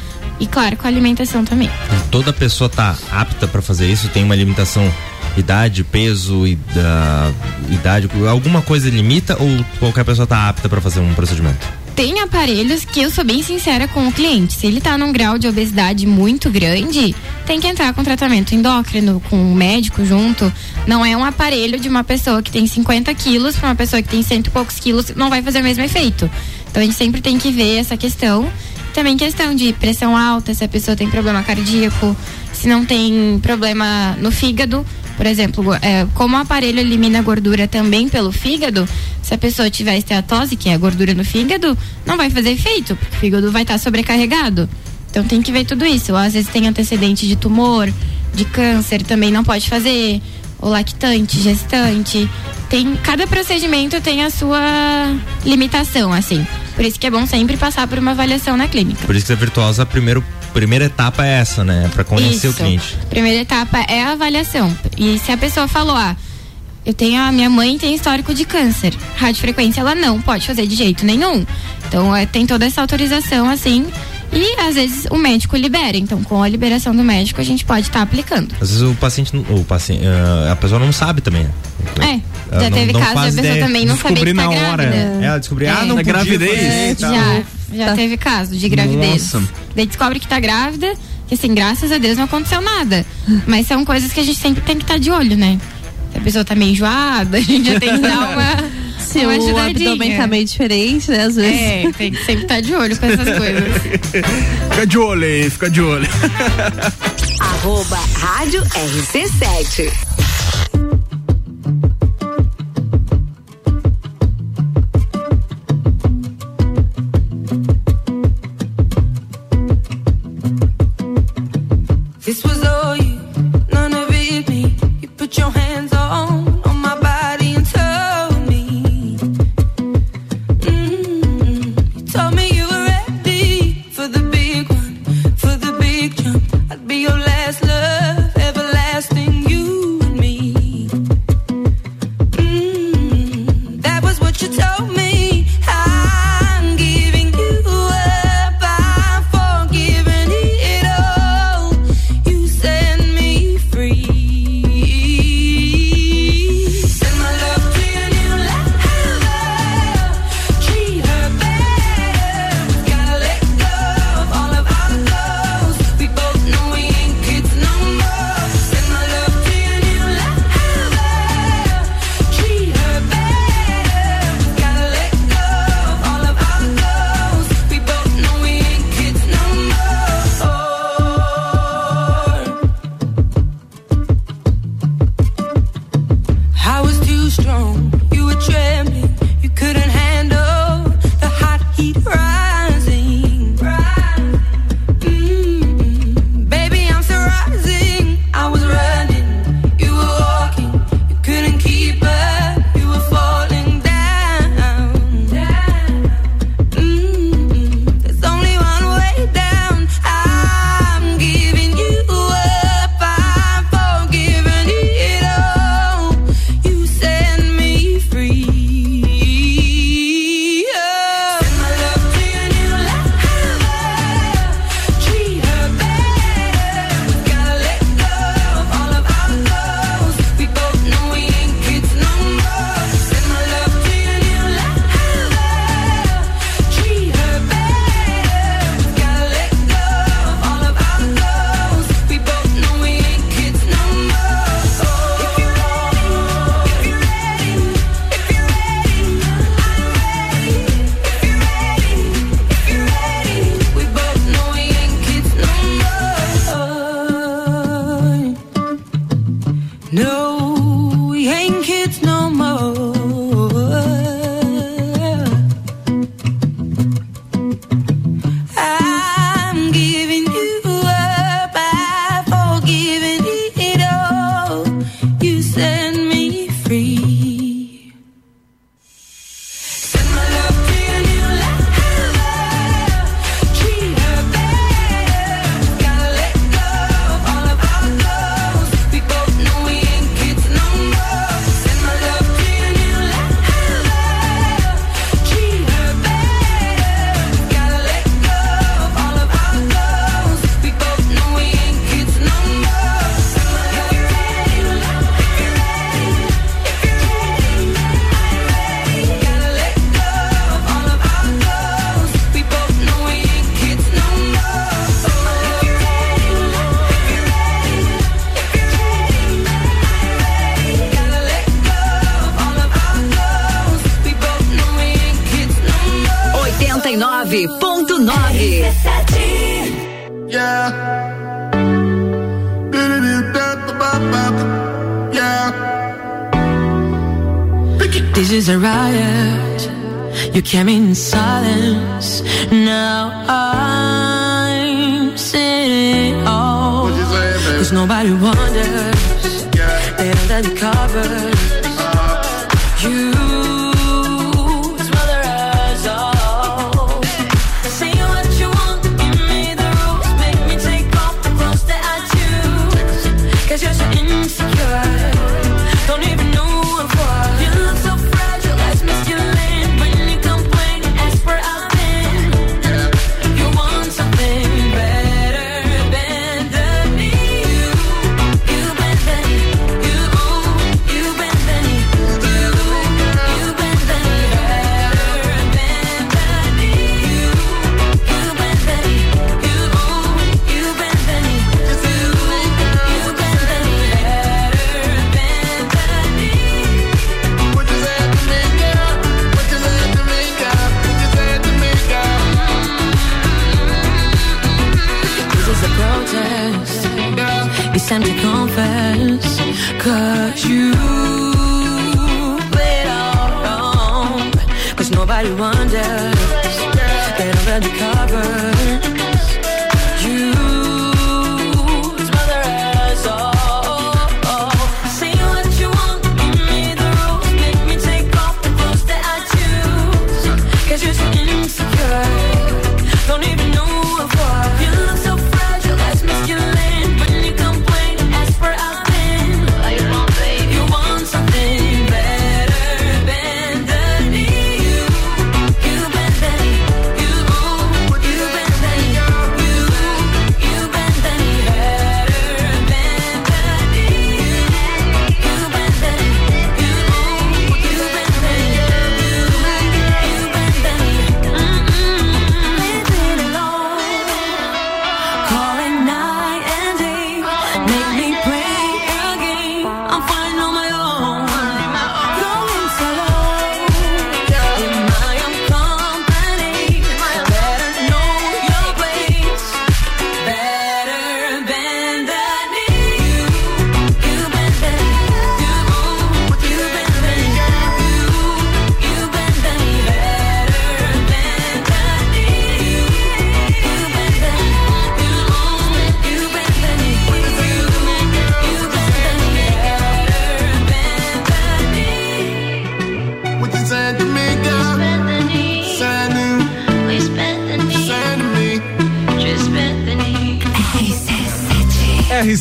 E claro, com alimentação também. Toda pessoa tá apta pra fazer isso? Tem uma limitação idade, peso, ida, idade, alguma coisa limita ou qualquer pessoa tá apta pra fazer um procedimento? Tem aparelhos que eu sou bem sincera com o cliente. Se ele tá num grau de obesidade muito grande, tem que entrar com tratamento endócrino, com um médico junto. Não é um aparelho de uma pessoa que tem 50 quilos para uma pessoa que tem cento e poucos quilos, não vai fazer o mesmo efeito. Então a gente sempre tem que ver essa questão. Também questão de pressão alta, se a pessoa tem problema cardíaco, se não tem problema no fígado. Por exemplo, é, como o aparelho elimina gordura também pelo fígado, se a pessoa tiver esteatose, que é a gordura no fígado, não vai fazer efeito, porque o fígado vai estar sobrecarregado. Então tem que ver tudo isso. Ou às vezes tem antecedente de tumor, de câncer, também não pode fazer. Ou lactante, gestante. Tem, cada procedimento tem a sua limitação, assim. Por isso que é bom sempre passar por uma avaliação na clínica. Por isso que a virtuosa, a primeiro, primeira etapa é essa, né? Pra conhecer o Isso. cliente. Primeira etapa é a avaliação. E se a pessoa falou, ah, eu tenho a minha mãe tem histórico de câncer, radiofrequência ela não pode fazer de jeito nenhum. Então é, tem toda essa autorização assim. E às vezes o médico libera. Então, com a liberação do médico, a gente pode estar aplicando. Às vezes o paciente, o paciente, ah, a pessoa não sabe também. É. Já não, teve não caso de a pessoa ideia. também não descobri sabia que tá na hora. Grávida. É, ela descobriu, é. ah, não podia gravidez. Já, tá. já tá. teve caso de gravidez. Nossa. Daí descobre que tá grávida, que assim, graças a Deus não aconteceu nada. Mas são coisas que a gente sempre tem que estar tá de olho, né? Se a pessoa tá meio enjoada, <laughs> a gente já tem que dar uma. <laughs> se o ajudadinha. abdômen tá meio diferente, né? Às vezes. É, tem que sempre estar tá de olho com essas coisas. <laughs> fica de olho aí, fica de olho. Arroba Rádio RC7.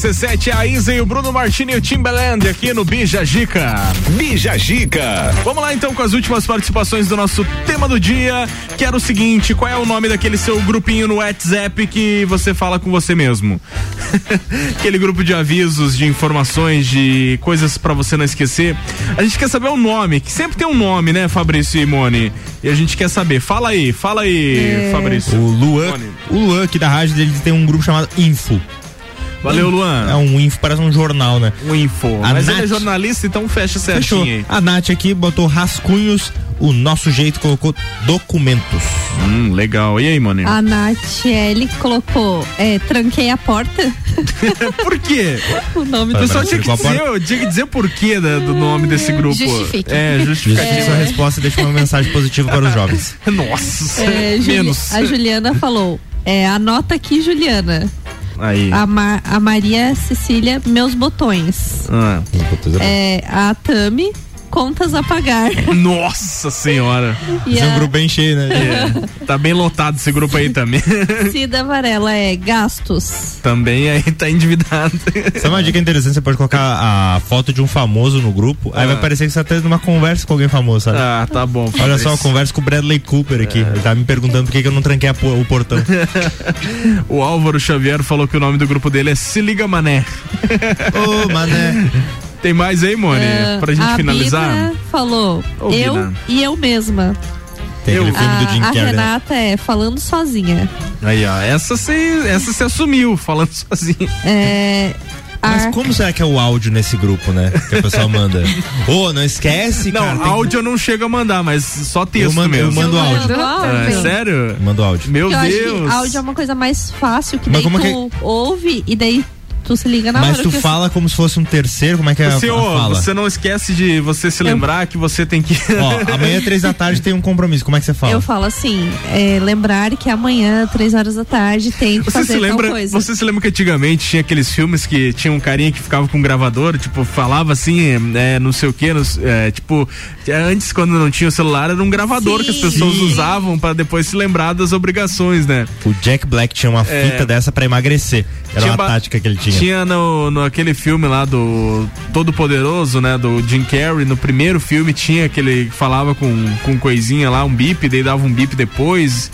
RC7, a Isa e o Bruno Martini e o Timbaland aqui no Bija Gica. Bija Gica. Vamos lá então com as últimas participações do nosso tema do dia, que era o seguinte: qual é o nome daquele seu grupinho no WhatsApp que você fala com você mesmo? <laughs> Aquele grupo de avisos, de informações, de coisas pra você não esquecer. A gente quer saber o nome, que sempre tem um nome, né, Fabrício e Mone? E a gente quer saber. Fala aí, fala aí, É. Fabrício. O Luan, o Luan aqui da rádio dele tem um grupo chamado Info. Valeu, Luan. É um info, parece um jornal, né? Um info. A Mas ele é Nath- jornalista, então fecha Fechou. certinho aí. A Nath aqui botou rascunhos, o nosso jeito colocou documentos. Hum, legal. E aí, mano? A Natiele colocou, é, tranquei a porta. <laughs> Por quê? o nome do pessoal tinha que dizer, tinha que dizer o porquê da- do nome desse grupo. Justifique. É, Justifique justifique. sua resposta e deixa uma mensagem positiva para os <laughs> jovens. Nossa, É, menos. A Juliana falou, é, anota aqui, Juliana. Aí. A, Ma- a Maria Cecília, meus botões. Ah. É, a Tami, contas a pagar. <laughs> Nossa senhora. Esse é um a- grupo bem cheio, né? É, tá bem lotado esse grupo aí também. <laughs> Cida Varela é gastos. também aí tá endividado. Sabe uma dica interessante? Você pode colocar a foto de um famoso no grupo, aí vai Ah. parecer que você tá tendo uma conversa com alguém famoso, sabe? Ah, tá bom. Olha só, eu converso com o Bradley Cooper aqui. Ele tá me perguntando por que, que eu não tranquei a o portão. <laughs> O Álvaro Xavier falou que o nome do grupo dele é Se Liga Mané. Ô, Mané. Tem mais aí, Mone? É, pra gente a finalizar? Bina falou, Ô, eu Bina. e eu mesma. Tem aquele filme do Jim a, a né? Renata é falando sozinha. Aí, ó. Essa você essa cê assumiu, falando <laughs> sozinho. É, Mas como será que é o áudio nesse grupo, né? Que o pessoal manda. <laughs> Ô, não esquece, Não, cara. que- áudio eu não chego a mandar, mas só texto Eu mando- mesmo. eu mando áudio. Mando áudio. É, sério? Manda o áudio. Meu eu acho que Deus. áudio é uma coisa mais fácil, que Mas daí como tu ouve e daí tu se liga na Mas hora. tu que fala como se fosse um terceiro, como é que é a, Você, a ô, fala? você não esquece de você se lembrar que você tem que. Ó, amanhã, três da tarde, tem um compromisso. Como é que você fala? Eu falo assim, é, lembrar que amanhã, três horas da tarde, tem que Você fazer se lembra? tal coisa. Você se lembra que antigamente tinha aqueles filmes que tinha um carinha que ficava com um gravador, tipo, falava assim, é, não sei o que, tipo, antes quando não tinha o celular era um gravador que as pessoas Sim. usavam pra depois se lembrar das obrigações, né? O Jack Black tinha uma É. fita dessa pra emagrecer. Era uma tática que ele tinha. Tinha no, no aquele filme lá do Todo Poderoso, né? Do Jim Carrey, no primeiro filme tinha aquele que falava com, com coisinha lá, um bip, daí dava um bip depois.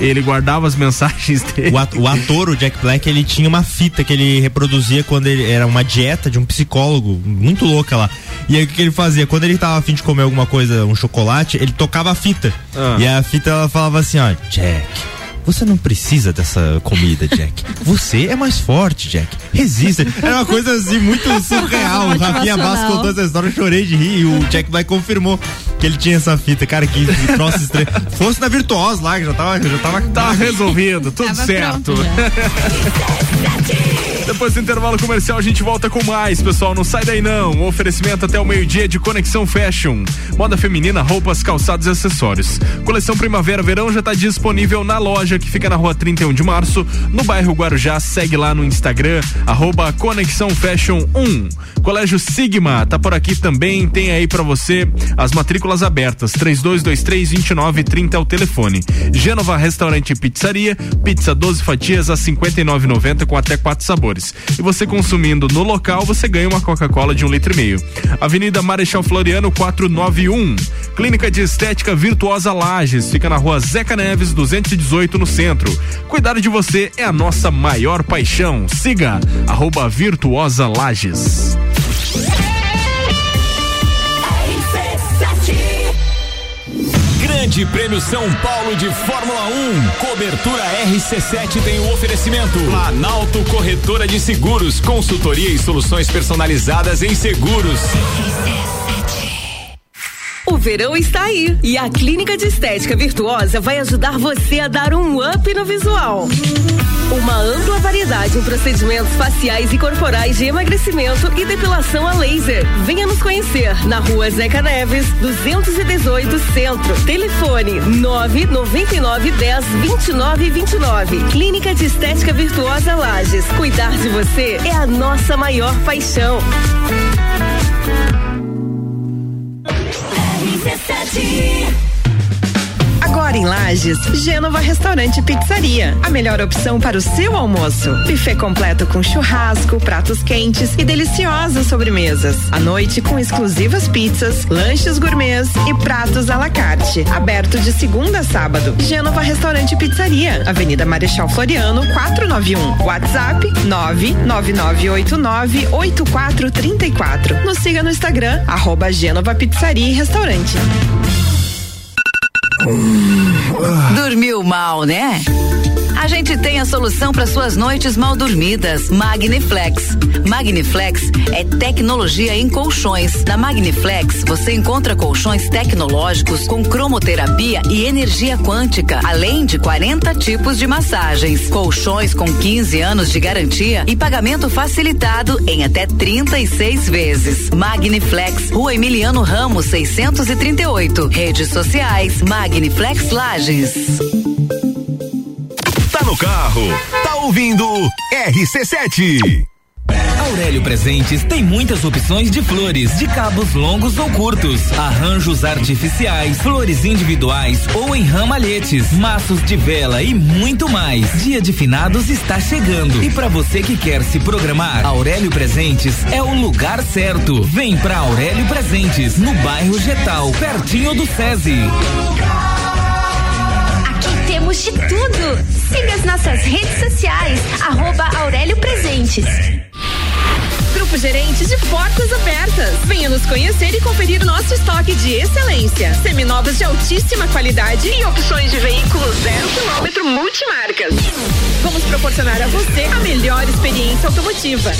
Ele guardava as <laughs> mensagens dele. O at- o ator, o Jack Black, ele tinha uma fita que ele reproduzia quando ele era uma dieta de um psicólogo muito louca lá. E aí o que, que ele fazia? Quando ele tava afim de comer alguma coisa, um chocolate, ele tocava a fita. Ah. E a fita ela falava assim, ó, Jack. Você não precisa dessa comida, Jack. <laughs> Você é mais forte, Jack. Resista. Era uma coisa assim muito surreal. O Rafinha Bastos contou essa história, eu chorei de rir e o Jack Black confirmou. que ele tinha essa fita, cara, que troço estranho. Fosse na Virtuosa lá, que já tava. Já tava Tá <laughs> resolvido, tudo Tava certo. <laughs> Depois do intervalo comercial, a gente volta com mais, pessoal. Não sai daí não. Um oferecimento até o meio-dia de Conexão Fashion. Moda feminina, roupas, calçados e acessórios. Coleção Primavera-Verão já está disponível na loja que fica na rua 31 de março, no bairro Guarujá. Segue lá no Instagram, arroba Conexão Fashion 1. Colégio Sigma tá por aqui também. Tem aí pra você as matrículas abertas. 3223-2930 é o telefone. Gênova Restaurante e Pizzaria. Pizza 12 fatias a 59,90 com até quatro sabores. E você consumindo no local, você ganha uma Coca-Cola de um litro e meio. Avenida Marechal Floriano 491. Clínica de Estética Virtuosa Lages. Fica na rua Zeca Neves 218 no centro. Cuidar de você é a nossa maior paixão. Siga arroba Virtuosa Lages. Grande Prêmio São Paulo de Fórmula 1. Cobertura RC7 tem o oferecimento. Planalto Corretora de Seguros, consultoria e soluções personalizadas em seguros. O verão está aí e a Clínica de Estética Virtuosa vai ajudar você a dar um up no visual. Uma ampla variedade em procedimentos faciais e corporais de emagrecimento e depilação a laser. Venha nos conhecer na rua Zeca Neves, 218 Centro. Telefone 999 10 29 29. Clínica de Estética Virtuosa Lages. Cuidar de você é a nossa maior paixão. That's it. Agora em Lages, Gênova Restaurante Pizzaria. A melhor opção para o seu almoço. Buffet completo com churrasco, pratos quentes e deliciosas sobremesas. À noite com exclusivas pizzas, lanches gourmets e pratos à la carte. Aberto de segunda a sábado. Gênova Restaurante Pizzaria. Avenida Marechal Floriano, 491. WhatsApp 999898434. Nos siga no Instagram, arroba Gênova Pizzaria e Restaurante. Dormiu mal, né? A gente tem a solução para suas noites mal dormidas. Magniflex. Magniflex é tecnologia em colchões. Na Magniflex você encontra colchões tecnológicos com cromoterapia e energia quântica, além de 40 tipos de massagens. Colchões com 15 anos de garantia e pagamento facilitado em até 36 vezes. Magniflex, Rua Emiliano Ramos 638. Redes sociais Magniflex Lages. Carro, tá ouvindo RC7. Aurélio Presentes tem muitas opções de flores, de cabos longos ou curtos, arranjos artificiais, flores individuais ou em ramalhetes, maços de vela e muito mais. Dia de finados está chegando e para você que quer se programar, Aurélio Presentes é o lugar certo. Vem pra Aurélio Presentes, no bairro Getal, pertinho do SESI. Temos de tudo. Siga as nossas redes sociais, arroba Aurélio Presentes. Grupo Gerente de Portas Abertas. Venha nos conhecer e conferir nosso estoque de excelência. Seminovos de altíssima qualidade e opções de veículos zero quilômetro multimarcas. Vamos proporcionar a você a melhor experiência automotiva.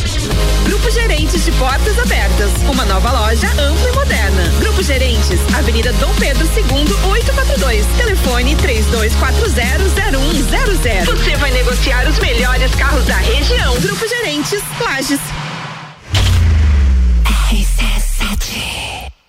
Grupo Gerentes de Portas Abertas. Uma nova loja ampla e moderna. Grupo Gerentes, Avenida Dom Pedro II, 842. Telefone 32400100. Você vai negociar os melhores carros da região. Grupo Gerentes, Lages. E RC7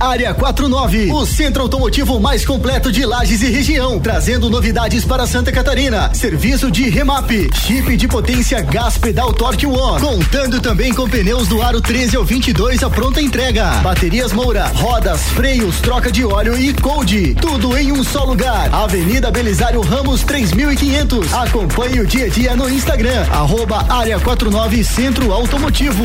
Área 49, o centro automotivo mais completo de Lages e região, trazendo novidades para Santa Catarina. Serviço de remap, chip de potência gás pedal Torque One, contando também com pneus do aro 13 ao 22 a pronta entrega. Baterias Moura, rodas, freios, troca de óleo e cold, tudo em um só lugar. Avenida Belisário Ramos 3500. Acompanhe o dia a dia no Instagram, arroba Área 49 Centro Automotivo.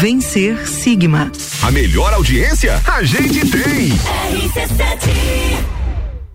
Vencer Sigma. A melhor audiência a gente tem.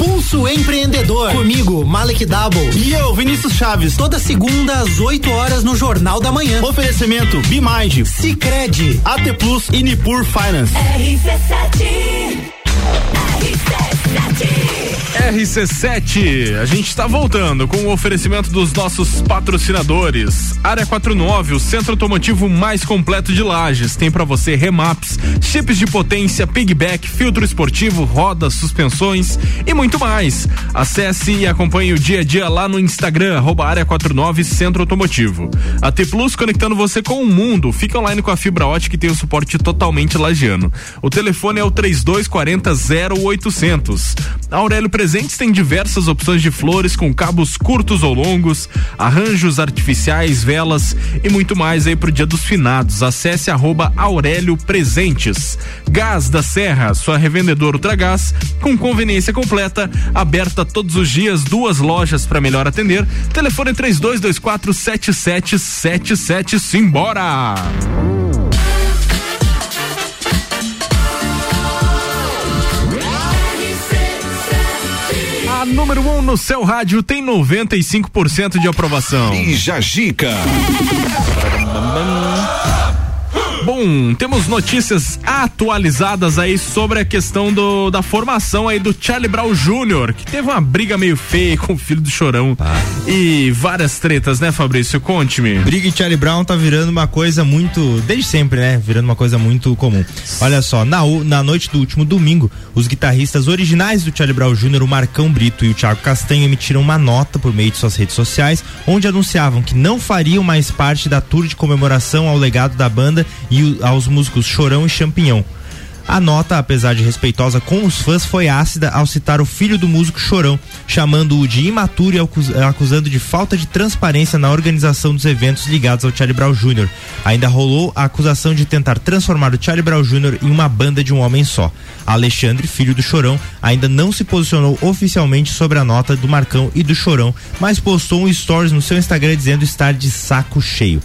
Pulso Empreendedor. Comigo, Malek Double. E eu, Vinícius Chaves. Toda segunda às 8 horas no Jornal da Manhã. Oferecimento Bimage, Cicred, AT Plus e Nipur Finance. RC7, a gente está voltando com o oferecimento dos nossos patrocinadores. Área 49, o centro automotivo mais completo de Lages. Tem para você remaps, chips de potência, pigback, filtro esportivo, rodas, suspensões e muito mais. Acesse e acompanhe o dia a dia lá no Instagram, arroba Área 49 Centro Automotivo. A T Plus conectando você com o mundo. Fica online com a fibra ótica e tem o suporte totalmente lagiano. O telefone é o 3240 0800. A Aurélio Presentes tem diversas opções de flores com cabos curtos ou longos, arranjos artificiais, velas e muito mais aí pro dia dos finados. Acesse arroba Aurélio Presentes. Gás da Serra, sua revendedora Ultragás, com conveniência completa, aberta todos os dias, duas lojas para melhor atender. Telefone 3224 7777. Simbora! A número 1 um no seu rádio tem 95% de aprovação. Bija Gica. Bom, temos notícias atualizadas aí sobre a questão do, da formação aí do Charlie Brown Jr., que teve uma briga meio feia com o filho do Chorão. E várias tretas, né, Fabrício? Conte-me. Briga e Charlie Brown tá virando uma coisa muito, desde sempre, né? Virando uma coisa muito comum. Olha só, na, na noite do último domingo, os guitarristas originais do Charlie Brown Jr., o Marcão Brito e o Thiago Castanho, emitiram uma nota por meio de suas redes sociais, onde anunciavam que não fariam mais parte da tour de comemoração ao legado da banda e o- aos músicos Chorão e Champignon. A nota, apesar de respeitosa com os fãs, foi ácida ao citar o filho do músico Chorão, chamando-o de imaturo e acus- acusando de falta de transparência na organização dos eventos ligados ao Charlie Brown Jr. Ainda rolou a acusação de tentar transformar o Charlie Brown Jr. em uma banda de um homem só. Alexandre, filho do Chorão, ainda não se posicionou oficialmente sobre a nota do Marcão e do Chorão, mas postou um stories no seu Instagram dizendo estar de saco cheio.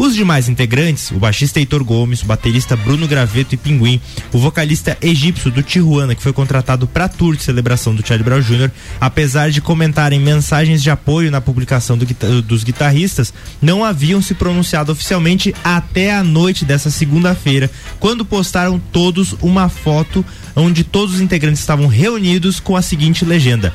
Os demais integrantes, o baixista Heitor Gomes, o baterista Bruno Graveto e Pinguim, o vocalista egípcio do Tijuana, que foi contratado para a tour de celebração do Charlie Brown Jr., apesar de comentarem mensagens de apoio na publicação do dos guitarristas, não haviam se pronunciado oficialmente até a noite dessa segunda-feira, quando postaram todos uma foto onde todos os integrantes estavam reunidos com a seguinte legenda: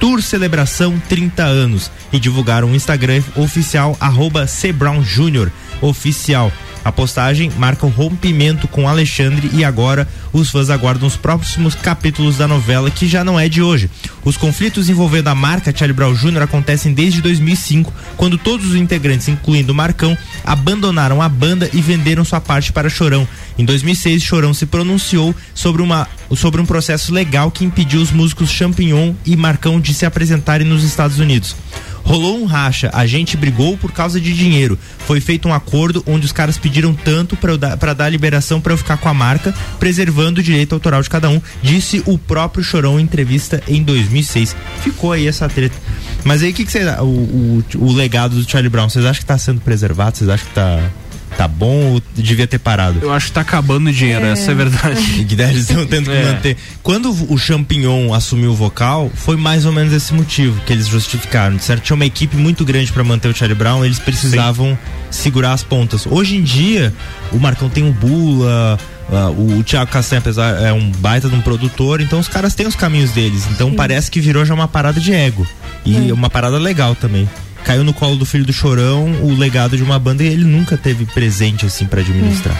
Tour Celebração 30 anos e divulgaram o Instagram oficial arroba Brown Jr. oficial. A postagem marca o rompimento com Alexandre e agora os fãs aguardam os próximos capítulos da novela que já não é de hoje. Os conflitos envolvendo a marca Charlie Brown Jr. acontecem desde 2005, quando todos os integrantes, incluindo Marcão, abandonaram a banda e venderam sua parte para Chorão. Em 2006, Chorão se pronunciou sobre, uma, sobre um processo legal que impediu os músicos Champignon e Marcão de se apresentarem nos Estados Unidos. Rolou um racha, a gente brigou por causa de dinheiro. Foi feito um acordo onde os caras pediram tanto para dar, pra dar liberação para eu ficar com a marca, preservando o direito autoral de cada um, disse o próprio Chorão em entrevista em 2006. Ficou aí essa treta. Mas aí o que, que você. O, o, o legado do Charlie Brown, vocês acham que tá sendo preservado? Vocês acham que tá. Tá bom ou devia ter parado? Eu acho que tá acabando o dinheiro, essa é a verdade. <laughs> E eles estão tendo que É. manter. Quando o Champignon assumiu o vocal, foi mais ou menos esse motivo que eles justificaram. Disseram que tinha uma equipe muito grande para manter o Charlie Brown, eles precisavam segurar as pontas. Hoje em dia, o Marcão tem o Bula, ah, o Thiago Castanha, apesar, é um baita de um produtor, então os caras têm os caminhos deles. Então parece que virou já uma parada de ego. E uma parada legal também. Caiu no colo do filho do Chorão o legado de uma banda e ele nunca teve presente assim pra administrar.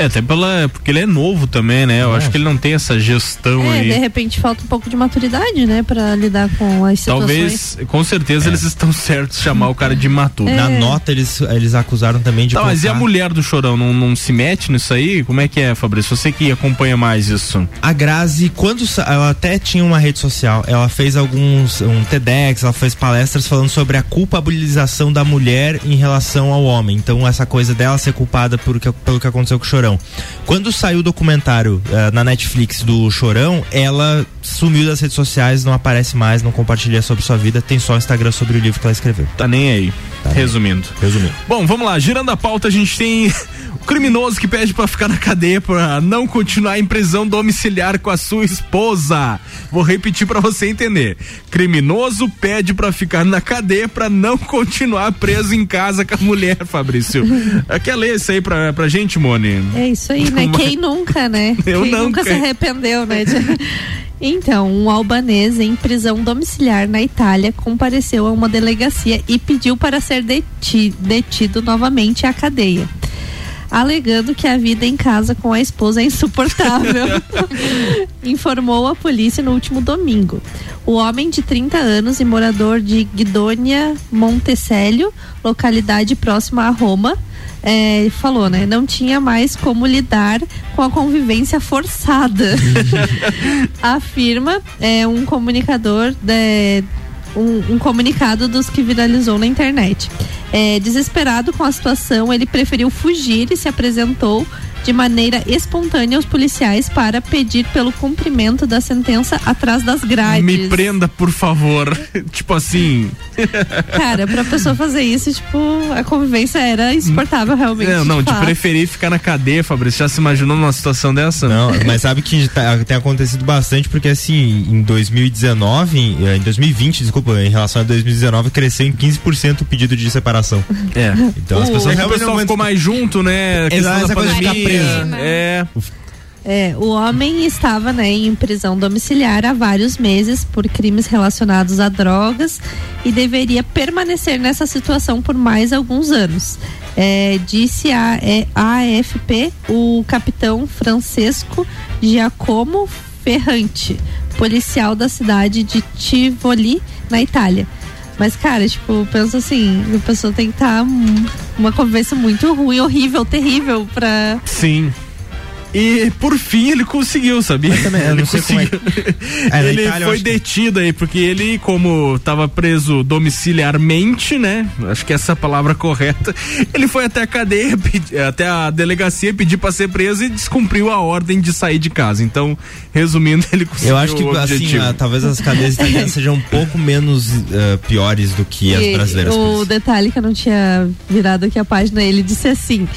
É, até pela. Porque ele é novo também, né? Eu acho que ele não tem essa gestão É, aí. de repente falta um pouco de maturidade, né, Pra lidar com as situações. Talvez, com certeza, eles estão certos de chamar o cara de imaturo. É. Na nota eles, eles acusaram também de Tá, mas e a colocar- mulher do chorão não, não se mete nisso aí? Como é que é, Fabrício? Você que acompanha mais isso. A Grazi, quando ela até tinha uma rede social, ela fez alguns um TEDx, ela fez palestras falando sobre a culpabilização da mulher em relação ao homem. Então essa coisa dela ser culpada por que- pelo que aconteceu com o Chorão. Quando saiu o documentário eh, na Netflix do Chorão, ela sumiu das redes sociais, não aparece mais, não compartilha sobre sua vida, tem só o Instagram sobre o livro que ela escreveu. Tá nem aí. Resumindo. Resumindo. Bom, vamos lá. Girando a pauta, a gente tem criminoso que pede pra ficar na cadeia pra não continuar em prisão domiciliar com a sua esposa. Vou repetir pra você entender. Criminoso pede pra ficar na cadeia pra não continuar preso em casa com a mulher, <laughs> Fabrício. Quer ler isso aí pra, pra gente, Mone? É isso aí, né? Mas- Quem nunca, né? <laughs> Eu Quem nunca. nunca se arrependeu, né? <laughs> Então, um albanês em prisão domiciliar na Itália compareceu a uma delegacia e pediu para ser deti- detido novamente à cadeia. Alegando que a vida em casa com a esposa é insuportável, <laughs> informou a polícia no último domingo. O homem de 30 anos e morador de Guidônia Montecélio, localidade próxima a Roma, é, falou, né? Não tinha mais como lidar com a convivência forçada. <laughs> Afirma é, um comunicador de, um, um comunicado dos que viralizou na internet. É, desesperado com a situação, ele preferiu fugir e se apresentou de maneira espontânea aos policiais para pedir pelo cumprimento da sentença atrás das grades. Me prenda, por favor. <laughs> tipo assim. Cara, pra pessoa fazer isso, tipo, a convivência era insuportável realmente. Não, não, de fato. preferir ficar na cadeia, Fabrício. Já se imaginou numa situação dessa? Não, mas sabe que tá- tem acontecido bastante porque assim, em 2019, eh, em 2020, desculpa, em relação a 2019, cresceu em 15% o pedido de separação. É. Então as O- pessoas é que o realmente pessoal não ficou mais junto, né? Exato, essa coisa de ficar pandemia, preso. É. É, o homem estava né, em prisão domiciliar há vários meses por crimes relacionados a drogas e deveria permanecer nessa situação por mais alguns anos. É, disse a é, AFP o capitão Francesco Giacomo Ferrante, policial da cidade de Tivoli, na Itália. Mas, cara, tipo, pensa assim, a pessoa tem que estar uma convivência muito ruim, horrível, terrível pra. Sim. E por fim ele conseguiu, sabia? também, eu ele não sei como é que- É, ele Itália, eu foi acho que- detido aí, porque ele, como estava preso domiciliarmente, né? Acho que essa é a palavra correta. Ele foi até a cadeia, pedi- até a delegacia pedir para ser preso e descumpriu a ordem de sair de casa. Então, resumindo, ele conseguiu Eu acho que o assim, talvez as cadeias italianas <laughs> sejam um pouco menos ah, piores do que as E brasileiras. O detalhe que eu não tinha virado aqui a página, ele disse assim: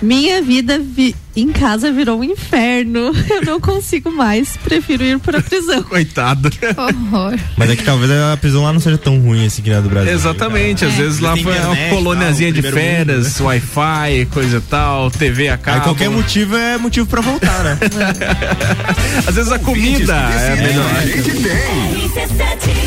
Minha vida vi- em casa virou um inferno. <laughs> Eu não consigo mais, prefiro ir pra prisão. <laughs> Coitado. Horror. Mas é que talvez a prisão lá não seja tão ruim assim que na do Brasil. Exatamente, às É. vezes lá Tem foi uma colôniazinha tal, de mundo, férias, Wi-Fi, coisa e tal, TV a cabo. Aí qualquer motivo é motivo pra voltar, né? <laughs> Às vezes a comida é melhor. A gente tem.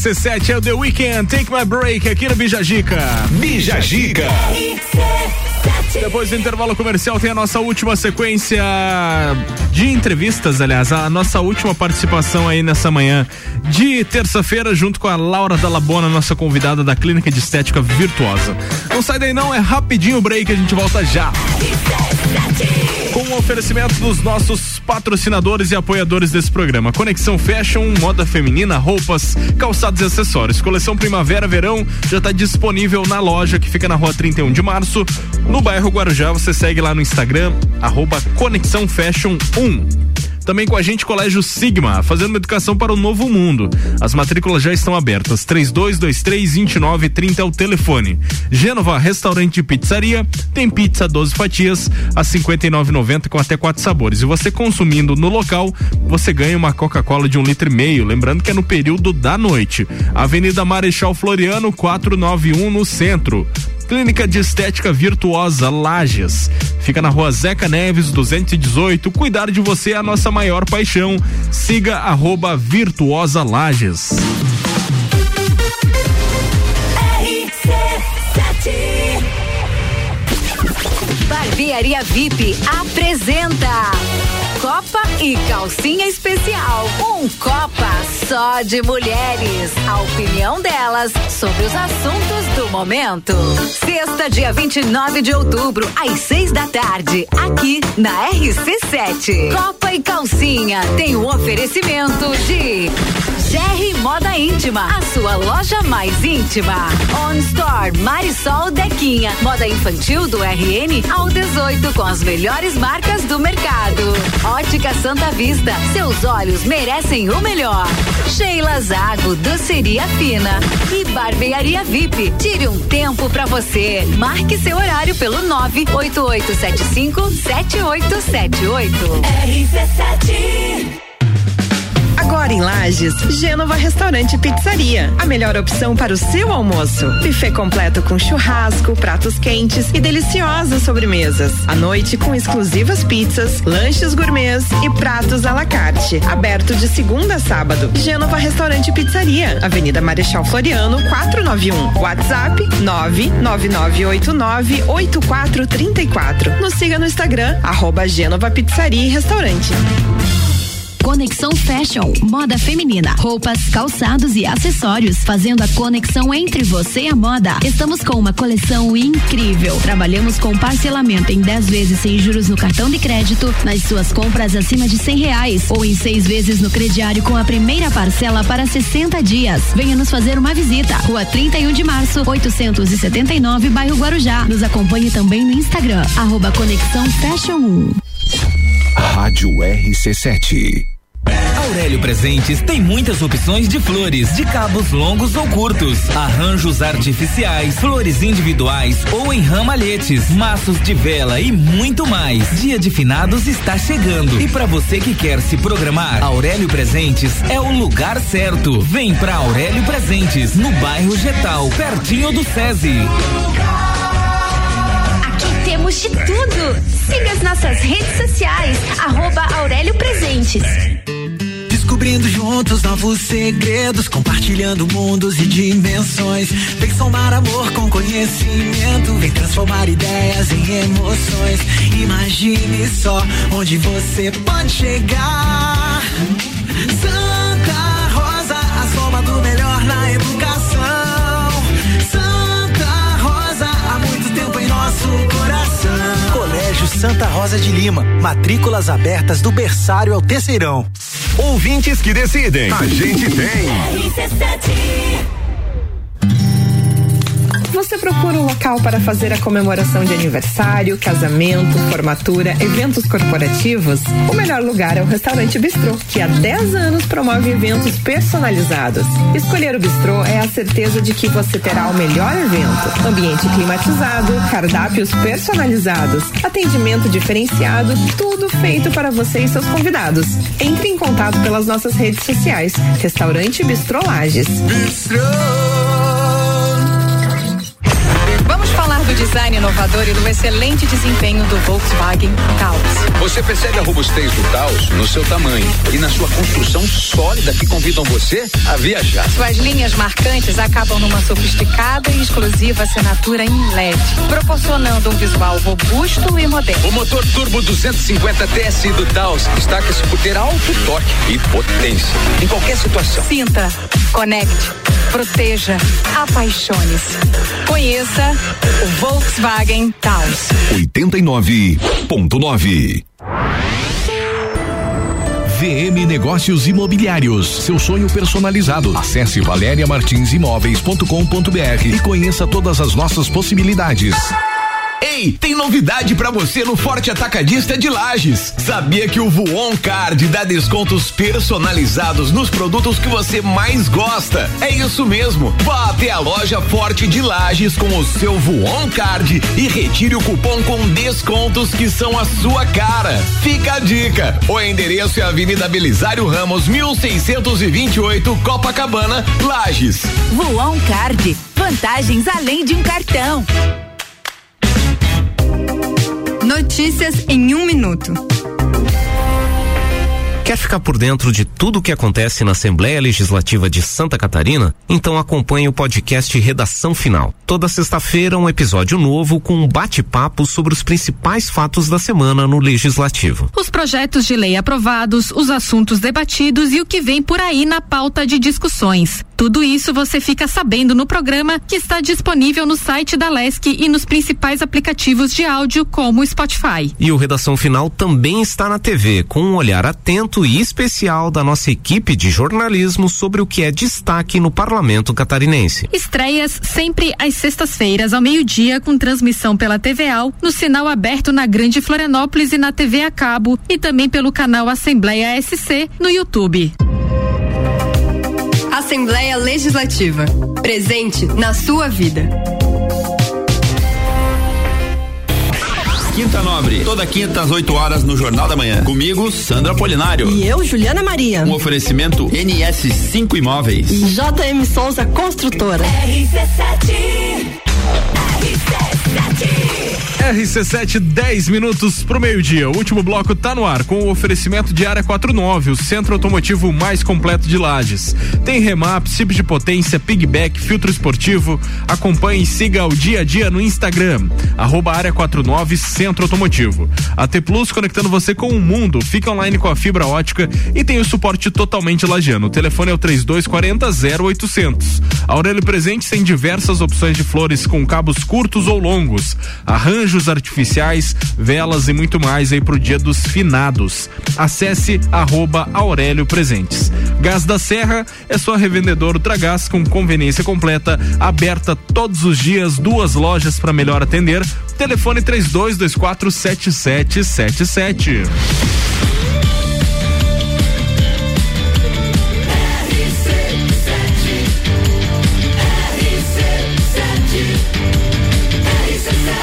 RC7 é o The Weekend, Take My Break aqui no Bijagica. Bijagica. Depois do intervalo comercial tem a nossa última sequência de entrevistas, aliás, a nossa última participação aí nessa manhã de terça-feira junto com a Laura Dalabona, nossa convidada da Clínica de Estética Virtuosa. Não sai daí não, é rapidinho o break, a gente volta já. Com o oferecimento dos nossos patrocinadores e apoiadores desse programa. Conexão Fashion, moda feminina, roupas, calçados e acessórios. Coleção Primavera Verão já está disponível na loja que fica na rua 31 de março, no bairro Guarujá. Você segue lá no Instagram, arroba Conexão Fashion 1. Também com a gente Colégio Sigma, fazendo uma educação para o novo mundo. As matrículas já estão abertas. 3223-2930 é o telefone. Gênova Restaurante e Pizzaria tem pizza 12 fatias a 59,90 com até quatro sabores. E você consumindo no local, você ganha uma Coca-Cola de um litro e meio. Lembrando que é no período da noite. Avenida Marechal Floriano 491 no centro. Clínica de Estética Virtuosa Lages. Fica na rua Zeca Neves, 218. Cuidar de você é a nossa maior paixão. Siga arroba Virtuosa Lages. Barbearia VIP apresenta Copa e Calcinha Especial. Um Copa só de mulheres. A opinião delas sobre os assuntos do momento. Sexta, dia 29 de outubro, às seis da tarde, aqui na RC7. Copa e Calcinha tem o oferecimento de GR Moda Íntima, a sua loja mais íntima. On Store Marisol Dequinha, moda infantil do RN ao 18 com as melhores marcas do mercado. Ótica Santa Vista, seus olhos merecem o melhor. Sheila Zago, doceria fina e barbearia VIP. Tire um tempo pra você. Marque seu horário pelo 98875 7878. RC7 Agora em Lages, Gênova Restaurante Pizzaria. A melhor opção para o seu almoço. Buffet completo com churrasco, pratos quentes e deliciosas sobremesas. À noite com exclusivas pizzas, lanches gourmets e pratos à la carte. Aberto de segunda a sábado. Gênova Restaurante Pizzaria. Avenida Marechal Floriano, 491. WhatsApp 999898434. Nos siga no Instagram, arroba Gênova Pizzaria e Restaurante. Conexão Fashion, moda feminina, roupas, calçados e acessórios, fazendo a conexão entre você e a moda. Estamos com uma coleção incrível. Trabalhamos com parcelamento em 10 vezes sem juros no cartão de crédito, nas suas compras acima de 100 reais ou em seis vezes no crediário com a primeira parcela para 60 dias. Venha nos fazer uma visita. Rua 31 de março, 879, bairro Guarujá. Nos acompanhe também no Instagram, arroba Conexão Fashion 1. Rádio RC7. Aurélio Presentes tem muitas opções de flores, de cabos longos ou curtos, arranjos artificiais, flores individuais ou em ramalhetes, maços de vela e muito mais. Dia de finados está chegando e para você que quer se programar, Aurélio Presentes é o lugar certo. Vem pra Aurélio Presentes, no bairro Getal, pertinho do SESI. De tudo. Siga as nossas redes sociais, arroba Aurélio Presentes. Descobrindo juntos novos segredos, compartilhando mundos e dimensões. Vem somar amor com conhecimento, vem transformar ideias em emoções. Imagine só onde você pode chegar. Santa Santa Rosa de Lima. Matrículas abertas do berçário ao terceirão. Ouvintes que decidem. A gente tem. Você procura um local para fazer a comemoração de aniversário, casamento, formatura, eventos corporativos? O melhor lugar é o Restaurante Bistrô, que há 10 anos promove eventos personalizados. Escolher o Bistrô é a certeza de que você terá o melhor evento. Ambiente climatizado, cardápios personalizados, atendimento diferenciado, tudo feito para você e seus convidados. Entre em contato pelas nossas redes sociais. Restaurante Bistrô Lages. Vamos falar do design inovador e do excelente desempenho do Volkswagen Taos. Você percebe a robustez do Taos no seu tamanho e na sua construção sólida que convidam você a viajar. Suas linhas marcantes acabam numa sofisticada e exclusiva assinatura em LED, proporcionando um visual robusto e moderno. O motor turbo 250 TSI do Taos destaca-se por ter alto torque e potência em qualquer situação. Sinta, conecte, proteja, apaixone-se. Conheça o Volkswagen Taos. 89.9. VM Negócios Imobiliários. Seu sonho personalizado. Acesse valeriamartinsimóveis.com.br e conheça todas as nossas possibilidades. Ei, tem novidade pra você no Forte Atacadista de Lages. Sabia que o Voon Card dá descontos personalizados nos produtos que você mais gosta? É isso mesmo. Vá até a loja Forte de Lages com o seu Voon Card e retire o cupom com descontos que são a sua cara. Fica a dica. O endereço é Avenida Belisário Ramos, 1628, Copacabana, Lages. Voon Card. Vantagens além de um cartão. Notícias em um minuto. Quer ficar por dentro de tudo o que acontece na Assembleia Legislativa de Santa Catarina? Então acompanhe o podcast Redação Final. Toda sexta-feira, um episódio novo com um bate-papo sobre os principais fatos da semana no Legislativo. Os projetos de lei aprovados, os assuntos debatidos e o que vem por aí na pauta de discussões. Tudo isso você fica sabendo no programa que está disponível no site da LESC e nos principais aplicativos de áudio como o Spotify. E o Redação Final também está na TV, com um olhar atento e especial da nossa equipe de jornalismo sobre o que é destaque no parlamento catarinense. Estreias sempre às sextas-feiras ao meio-dia com transmissão pela TVAL, no sinal aberto na Grande Florianópolis e na TV a cabo e também pelo canal Assembleia SC no YouTube. Assembleia Legislativa. Presente na sua vida. Quinta Nobre, toda quinta às 8 horas no Jornal da Manhã. Comigo, Sandra Polinário. E eu, Juliana Maria. Um oferecimento NS5 Imóveis. JM Souza Construtora. RC7, 10 minutos pro meio-dia. O último bloco tá no ar com o oferecimento de Área 49, o centro automotivo mais completo de Lages. Tem remap, chip de potência, pigback, filtro esportivo. Acompanhe e siga o dia a dia no Instagram, arroba Área 49 Centro Automotivo. T Plus conectando você com o mundo. Fica online com a fibra ótica e tem o suporte totalmente lagiano. O telefone é o 3240 0800. Aurélio Presentes tem diversas opções de flores com cabos curtos ou longos. Arranjos artificiais, velas e muito mais aí pro dia dos finados. Acesse arroba Aurélio Presentes. Gás da Serra é sua revendedora Ultragás com conveniência completa, aberta todos os dias, duas lojas para melhor atender. Telefone 3224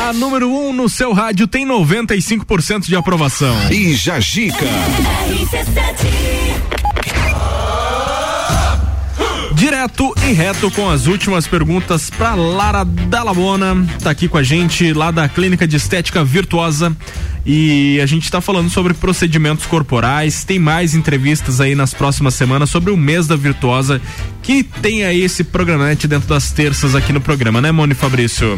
A número 1 um no seu rádio tem 95% de aprovação. E Jajica. Direto e reto com as últimas perguntas para Lara Dalabona, tá aqui com a gente lá da Clínica de Estética Virtuosa. E a gente está falando sobre procedimentos corporais. Tem mais entrevistas aí nas próximas semanas sobre o mês da Virtuosa, que tem aí esse programete dentro das terças aqui no programa, né, Moni Fabrício?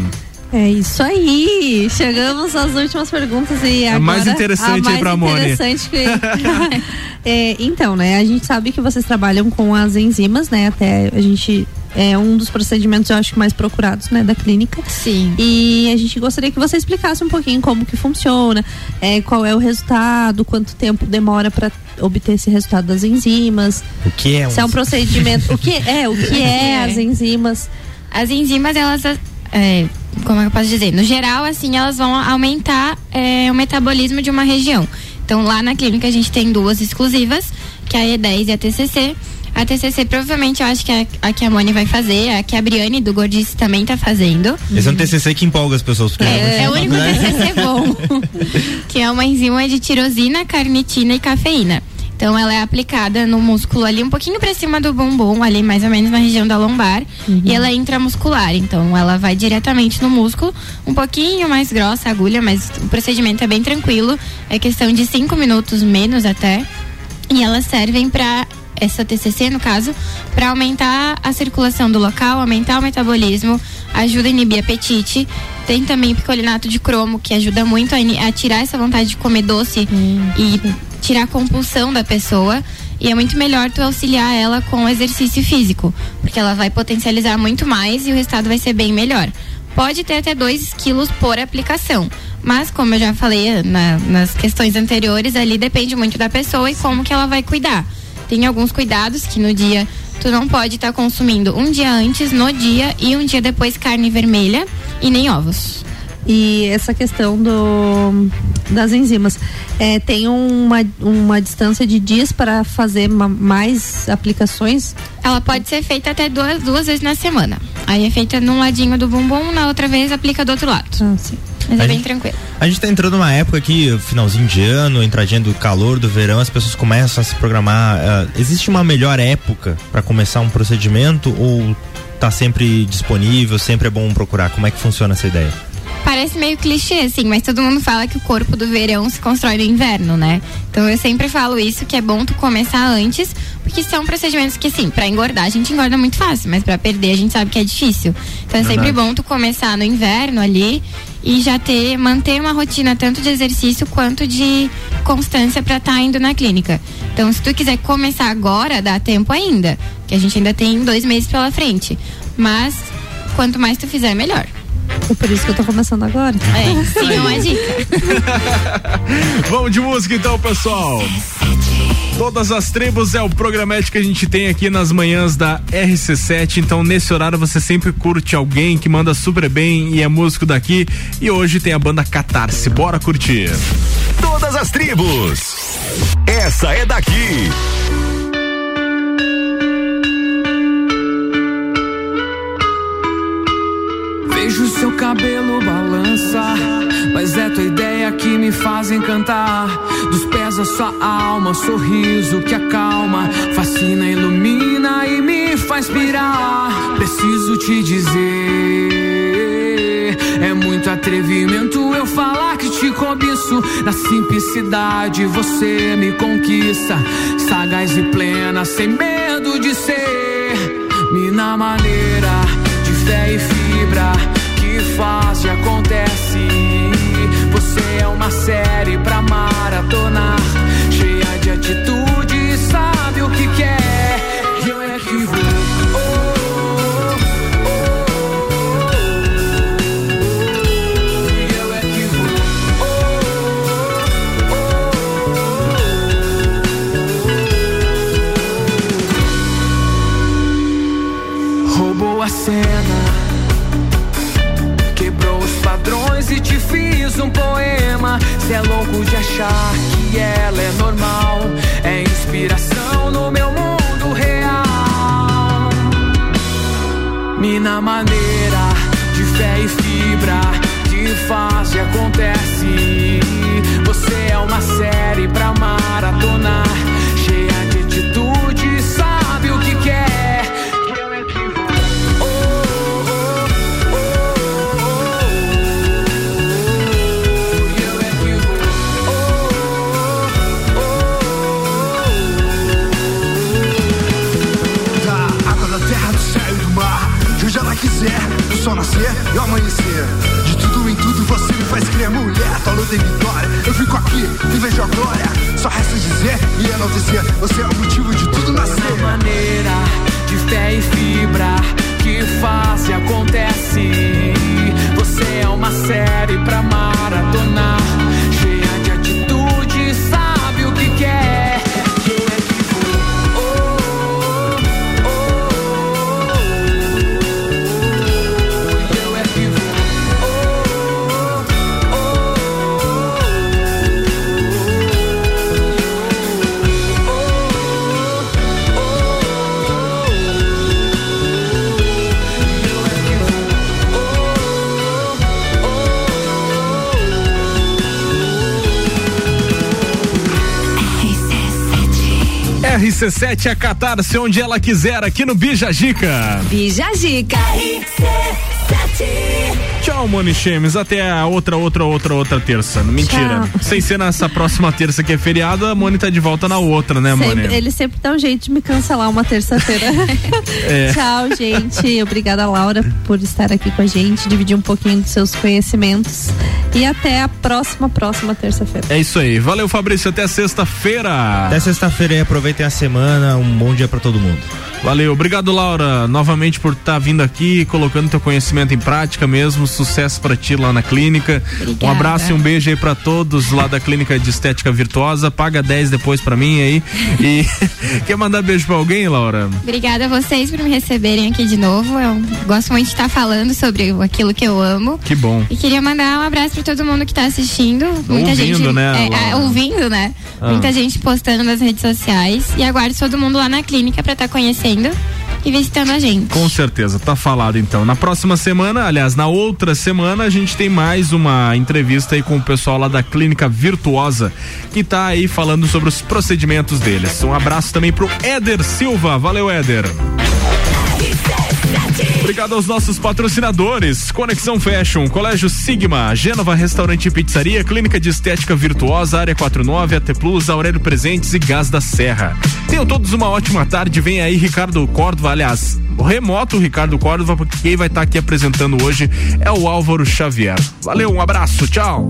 É isso aí. Chegamos às últimas perguntas e A agora mais interessante a aí pra mais interessante que <laughs> É, então, né? A gente sabe que vocês trabalham com as enzimas, né? Até a gente é um dos procedimentos eu acho que mais procurados, né, da clínica. Sim. E a gente gostaria que você explicasse um pouquinho como que funciona, é, qual é o resultado, quanto tempo demora para obter esse resultado das enzimas. O que é um Se é um procedimento, o que é, o que <laughs> é as enzimas? As enzimas, elas, é, como é que eu posso dizer? No geral, assim, elas vão aumentar é, o metabolismo de uma região. Então, lá na clínica, a gente tem duas exclusivas, que é a E10 e a TCC. A TCC, provavelmente, eu acho que é a que a Moni vai fazer, a que a Briane do Gordice também tá fazendo. Esse é um TCC que empolga as pessoas. porque É, é o único né? TCC bom. <laughs> que é uma enzima de tirosina, carnitina e cafeína. Então ela é aplicada no músculo ali um pouquinho para cima do bumbum, ali mais ou menos na região da lombar, Uhum. e ela é intramuscular. Então ela vai diretamente no músculo, um pouquinho mais grossa a agulha, mas o procedimento é bem tranquilo. É questão de cinco minutos menos até. E elas servem para essa TCC no caso, para aumentar a circulação do local, aumentar o metabolismo, ajuda a inibir apetite. Tem também picolinato de cromo que ajuda muito a, a tirar essa vontade de comer doce e tirar a compulsão da pessoa. E é muito melhor tu auxiliar ela com o exercício físico, porque ela vai potencializar muito mais e o resultado vai ser bem melhor. Pode ter até 2 quilos por aplicação. Mas, como eu já falei na- nas questões anteriores, ali depende muito da pessoa e como que ela vai cuidar. Tem alguns cuidados que no dia tu não pode estar consumindo um dia antes, no dia e um dia depois carne vermelha e nem ovos. E essa questão do, das enzimas. É, tem uma, uma distância de dias para fazer ma- mais aplicações? Ela pode ser feita até duas, duas vezes na semana. Aí é feita num ladinho do bumbum, na outra vez aplica do outro lado. Ah, sim. Mas A é bem gente- tranquilo. A gente tá entrando numa época aqui, finalzinho de ano, entradinha do calor, do verão, as pessoas começam a se programar. ah, existe uma melhor época para começar um procedimento ou tá sempre disponível, sempre é bom procurar? Como é que funciona essa ideia? Parece meio clichê, assim, mas todo mundo fala que o corpo do verão se constrói no inverno, né? Então eu sempre falo isso, que é bom tu começar antes, porque são procedimentos que, assim, pra engordar a gente engorda muito fácil, mas pra perder a gente sabe que é difícil. Então é sempre Verdade. bom tu começar no inverno ali e já ter, manter uma rotina tanto de exercício quanto de constância pra estar indo na clínica. Então se tu quiser começar agora, dá tempo ainda, que a gente ainda tem dois meses pela frente. Mas quanto mais tu fizer, melhor. É por isso que eu tô começando agora. É, sim, é uma dica. <laughs> Vamos de música então, pessoal. Todas as tribos é o programete que a gente tem aqui nas manhãs da RC7. Então, nesse horário, você sempre curte alguém que manda super bem e é músico daqui. E hoje tem a banda Catarse. Bora curtir. Todas as tribos. Essa é daqui. Vejo seu cabelo balança, mas é tua ideia que me faz encantar. Dos pés a sua alma, sorriso que acalma, fascina, ilumina e me faz pirar. Preciso te dizer, é muito atrevimento eu falar que te cobiço. Na simplicidade você me conquista, sagaz e plena, sem medo de ser. Mina maneira de fé e fibra faz e acontece. Você é uma série pra maratonar, cheia de atitude, RC7 a Catarse onde ela quiser aqui no Bija Gica. Bija Gica. Tchau, Moni Chemes. Até a outra, outra, outra, outra terça. Mentira. Tchau. Sem ser nessa próxima terça que é feriado, a Moni tá de volta na outra, né, Sempre- Moni? ele sempre dá um jeito de me cancelar uma terça-feira. <laughs> É. Tchau, gente. Obrigada, Laura, por estar aqui com a gente, dividir um pouquinho dos seus conhecimentos. E até a próxima, próxima terça-feira. É isso aí. Valeu, Fabrício. Até sexta-feira. Até sexta-feira aí, aproveitem a semana. Um bom dia pra todo mundo. Valeu, obrigado Laura, novamente por estar vindo aqui, colocando teu conhecimento em prática mesmo. Sucesso pra ti lá na clínica. Obrigada. Um abraço e um beijo aí pra todos lá da clínica de estética virtuosa. Paga 10 depois pra mim aí. <laughs> E <laughs> quer mandar beijo pra alguém, Laura? Obrigada a vocês por me receberem aqui de novo. Eu gosto muito de estar falando sobre aquilo que eu amo. Que bom. E queria mandar um abraço para todo mundo que está assistindo. Muita Ouvindo, gente. né, é, é, ouvindo, né? Ah. Muita gente postando nas redes sociais. E aguardo todo mundo lá na clínica para estar conhecendo e visitando a gente. Com certeza, tá falado então. Na próxima semana, aliás, na outra semana, a gente tem mais uma entrevista aí com o pessoal lá da Clínica Virtuosa, que tá aí falando sobre os procedimentos deles. Um abraço também pro Éder Silva. Valeu, Éder. Obrigado aos nossos patrocinadores: Conexão Fashion, Colégio Sigma, Gênova Restaurante e Pizzaria, Clínica de Estética Virtuosa, Área 49, AT Plus, Aurélio Presentes e Gás da Serra. Tenham todos uma ótima tarde. Vem aí Ricardo Córdova, aliás, o remoto Ricardo Córdova, porque quem vai estar aqui apresentando hoje é o Álvaro Xavier. Valeu, um abraço, tchau.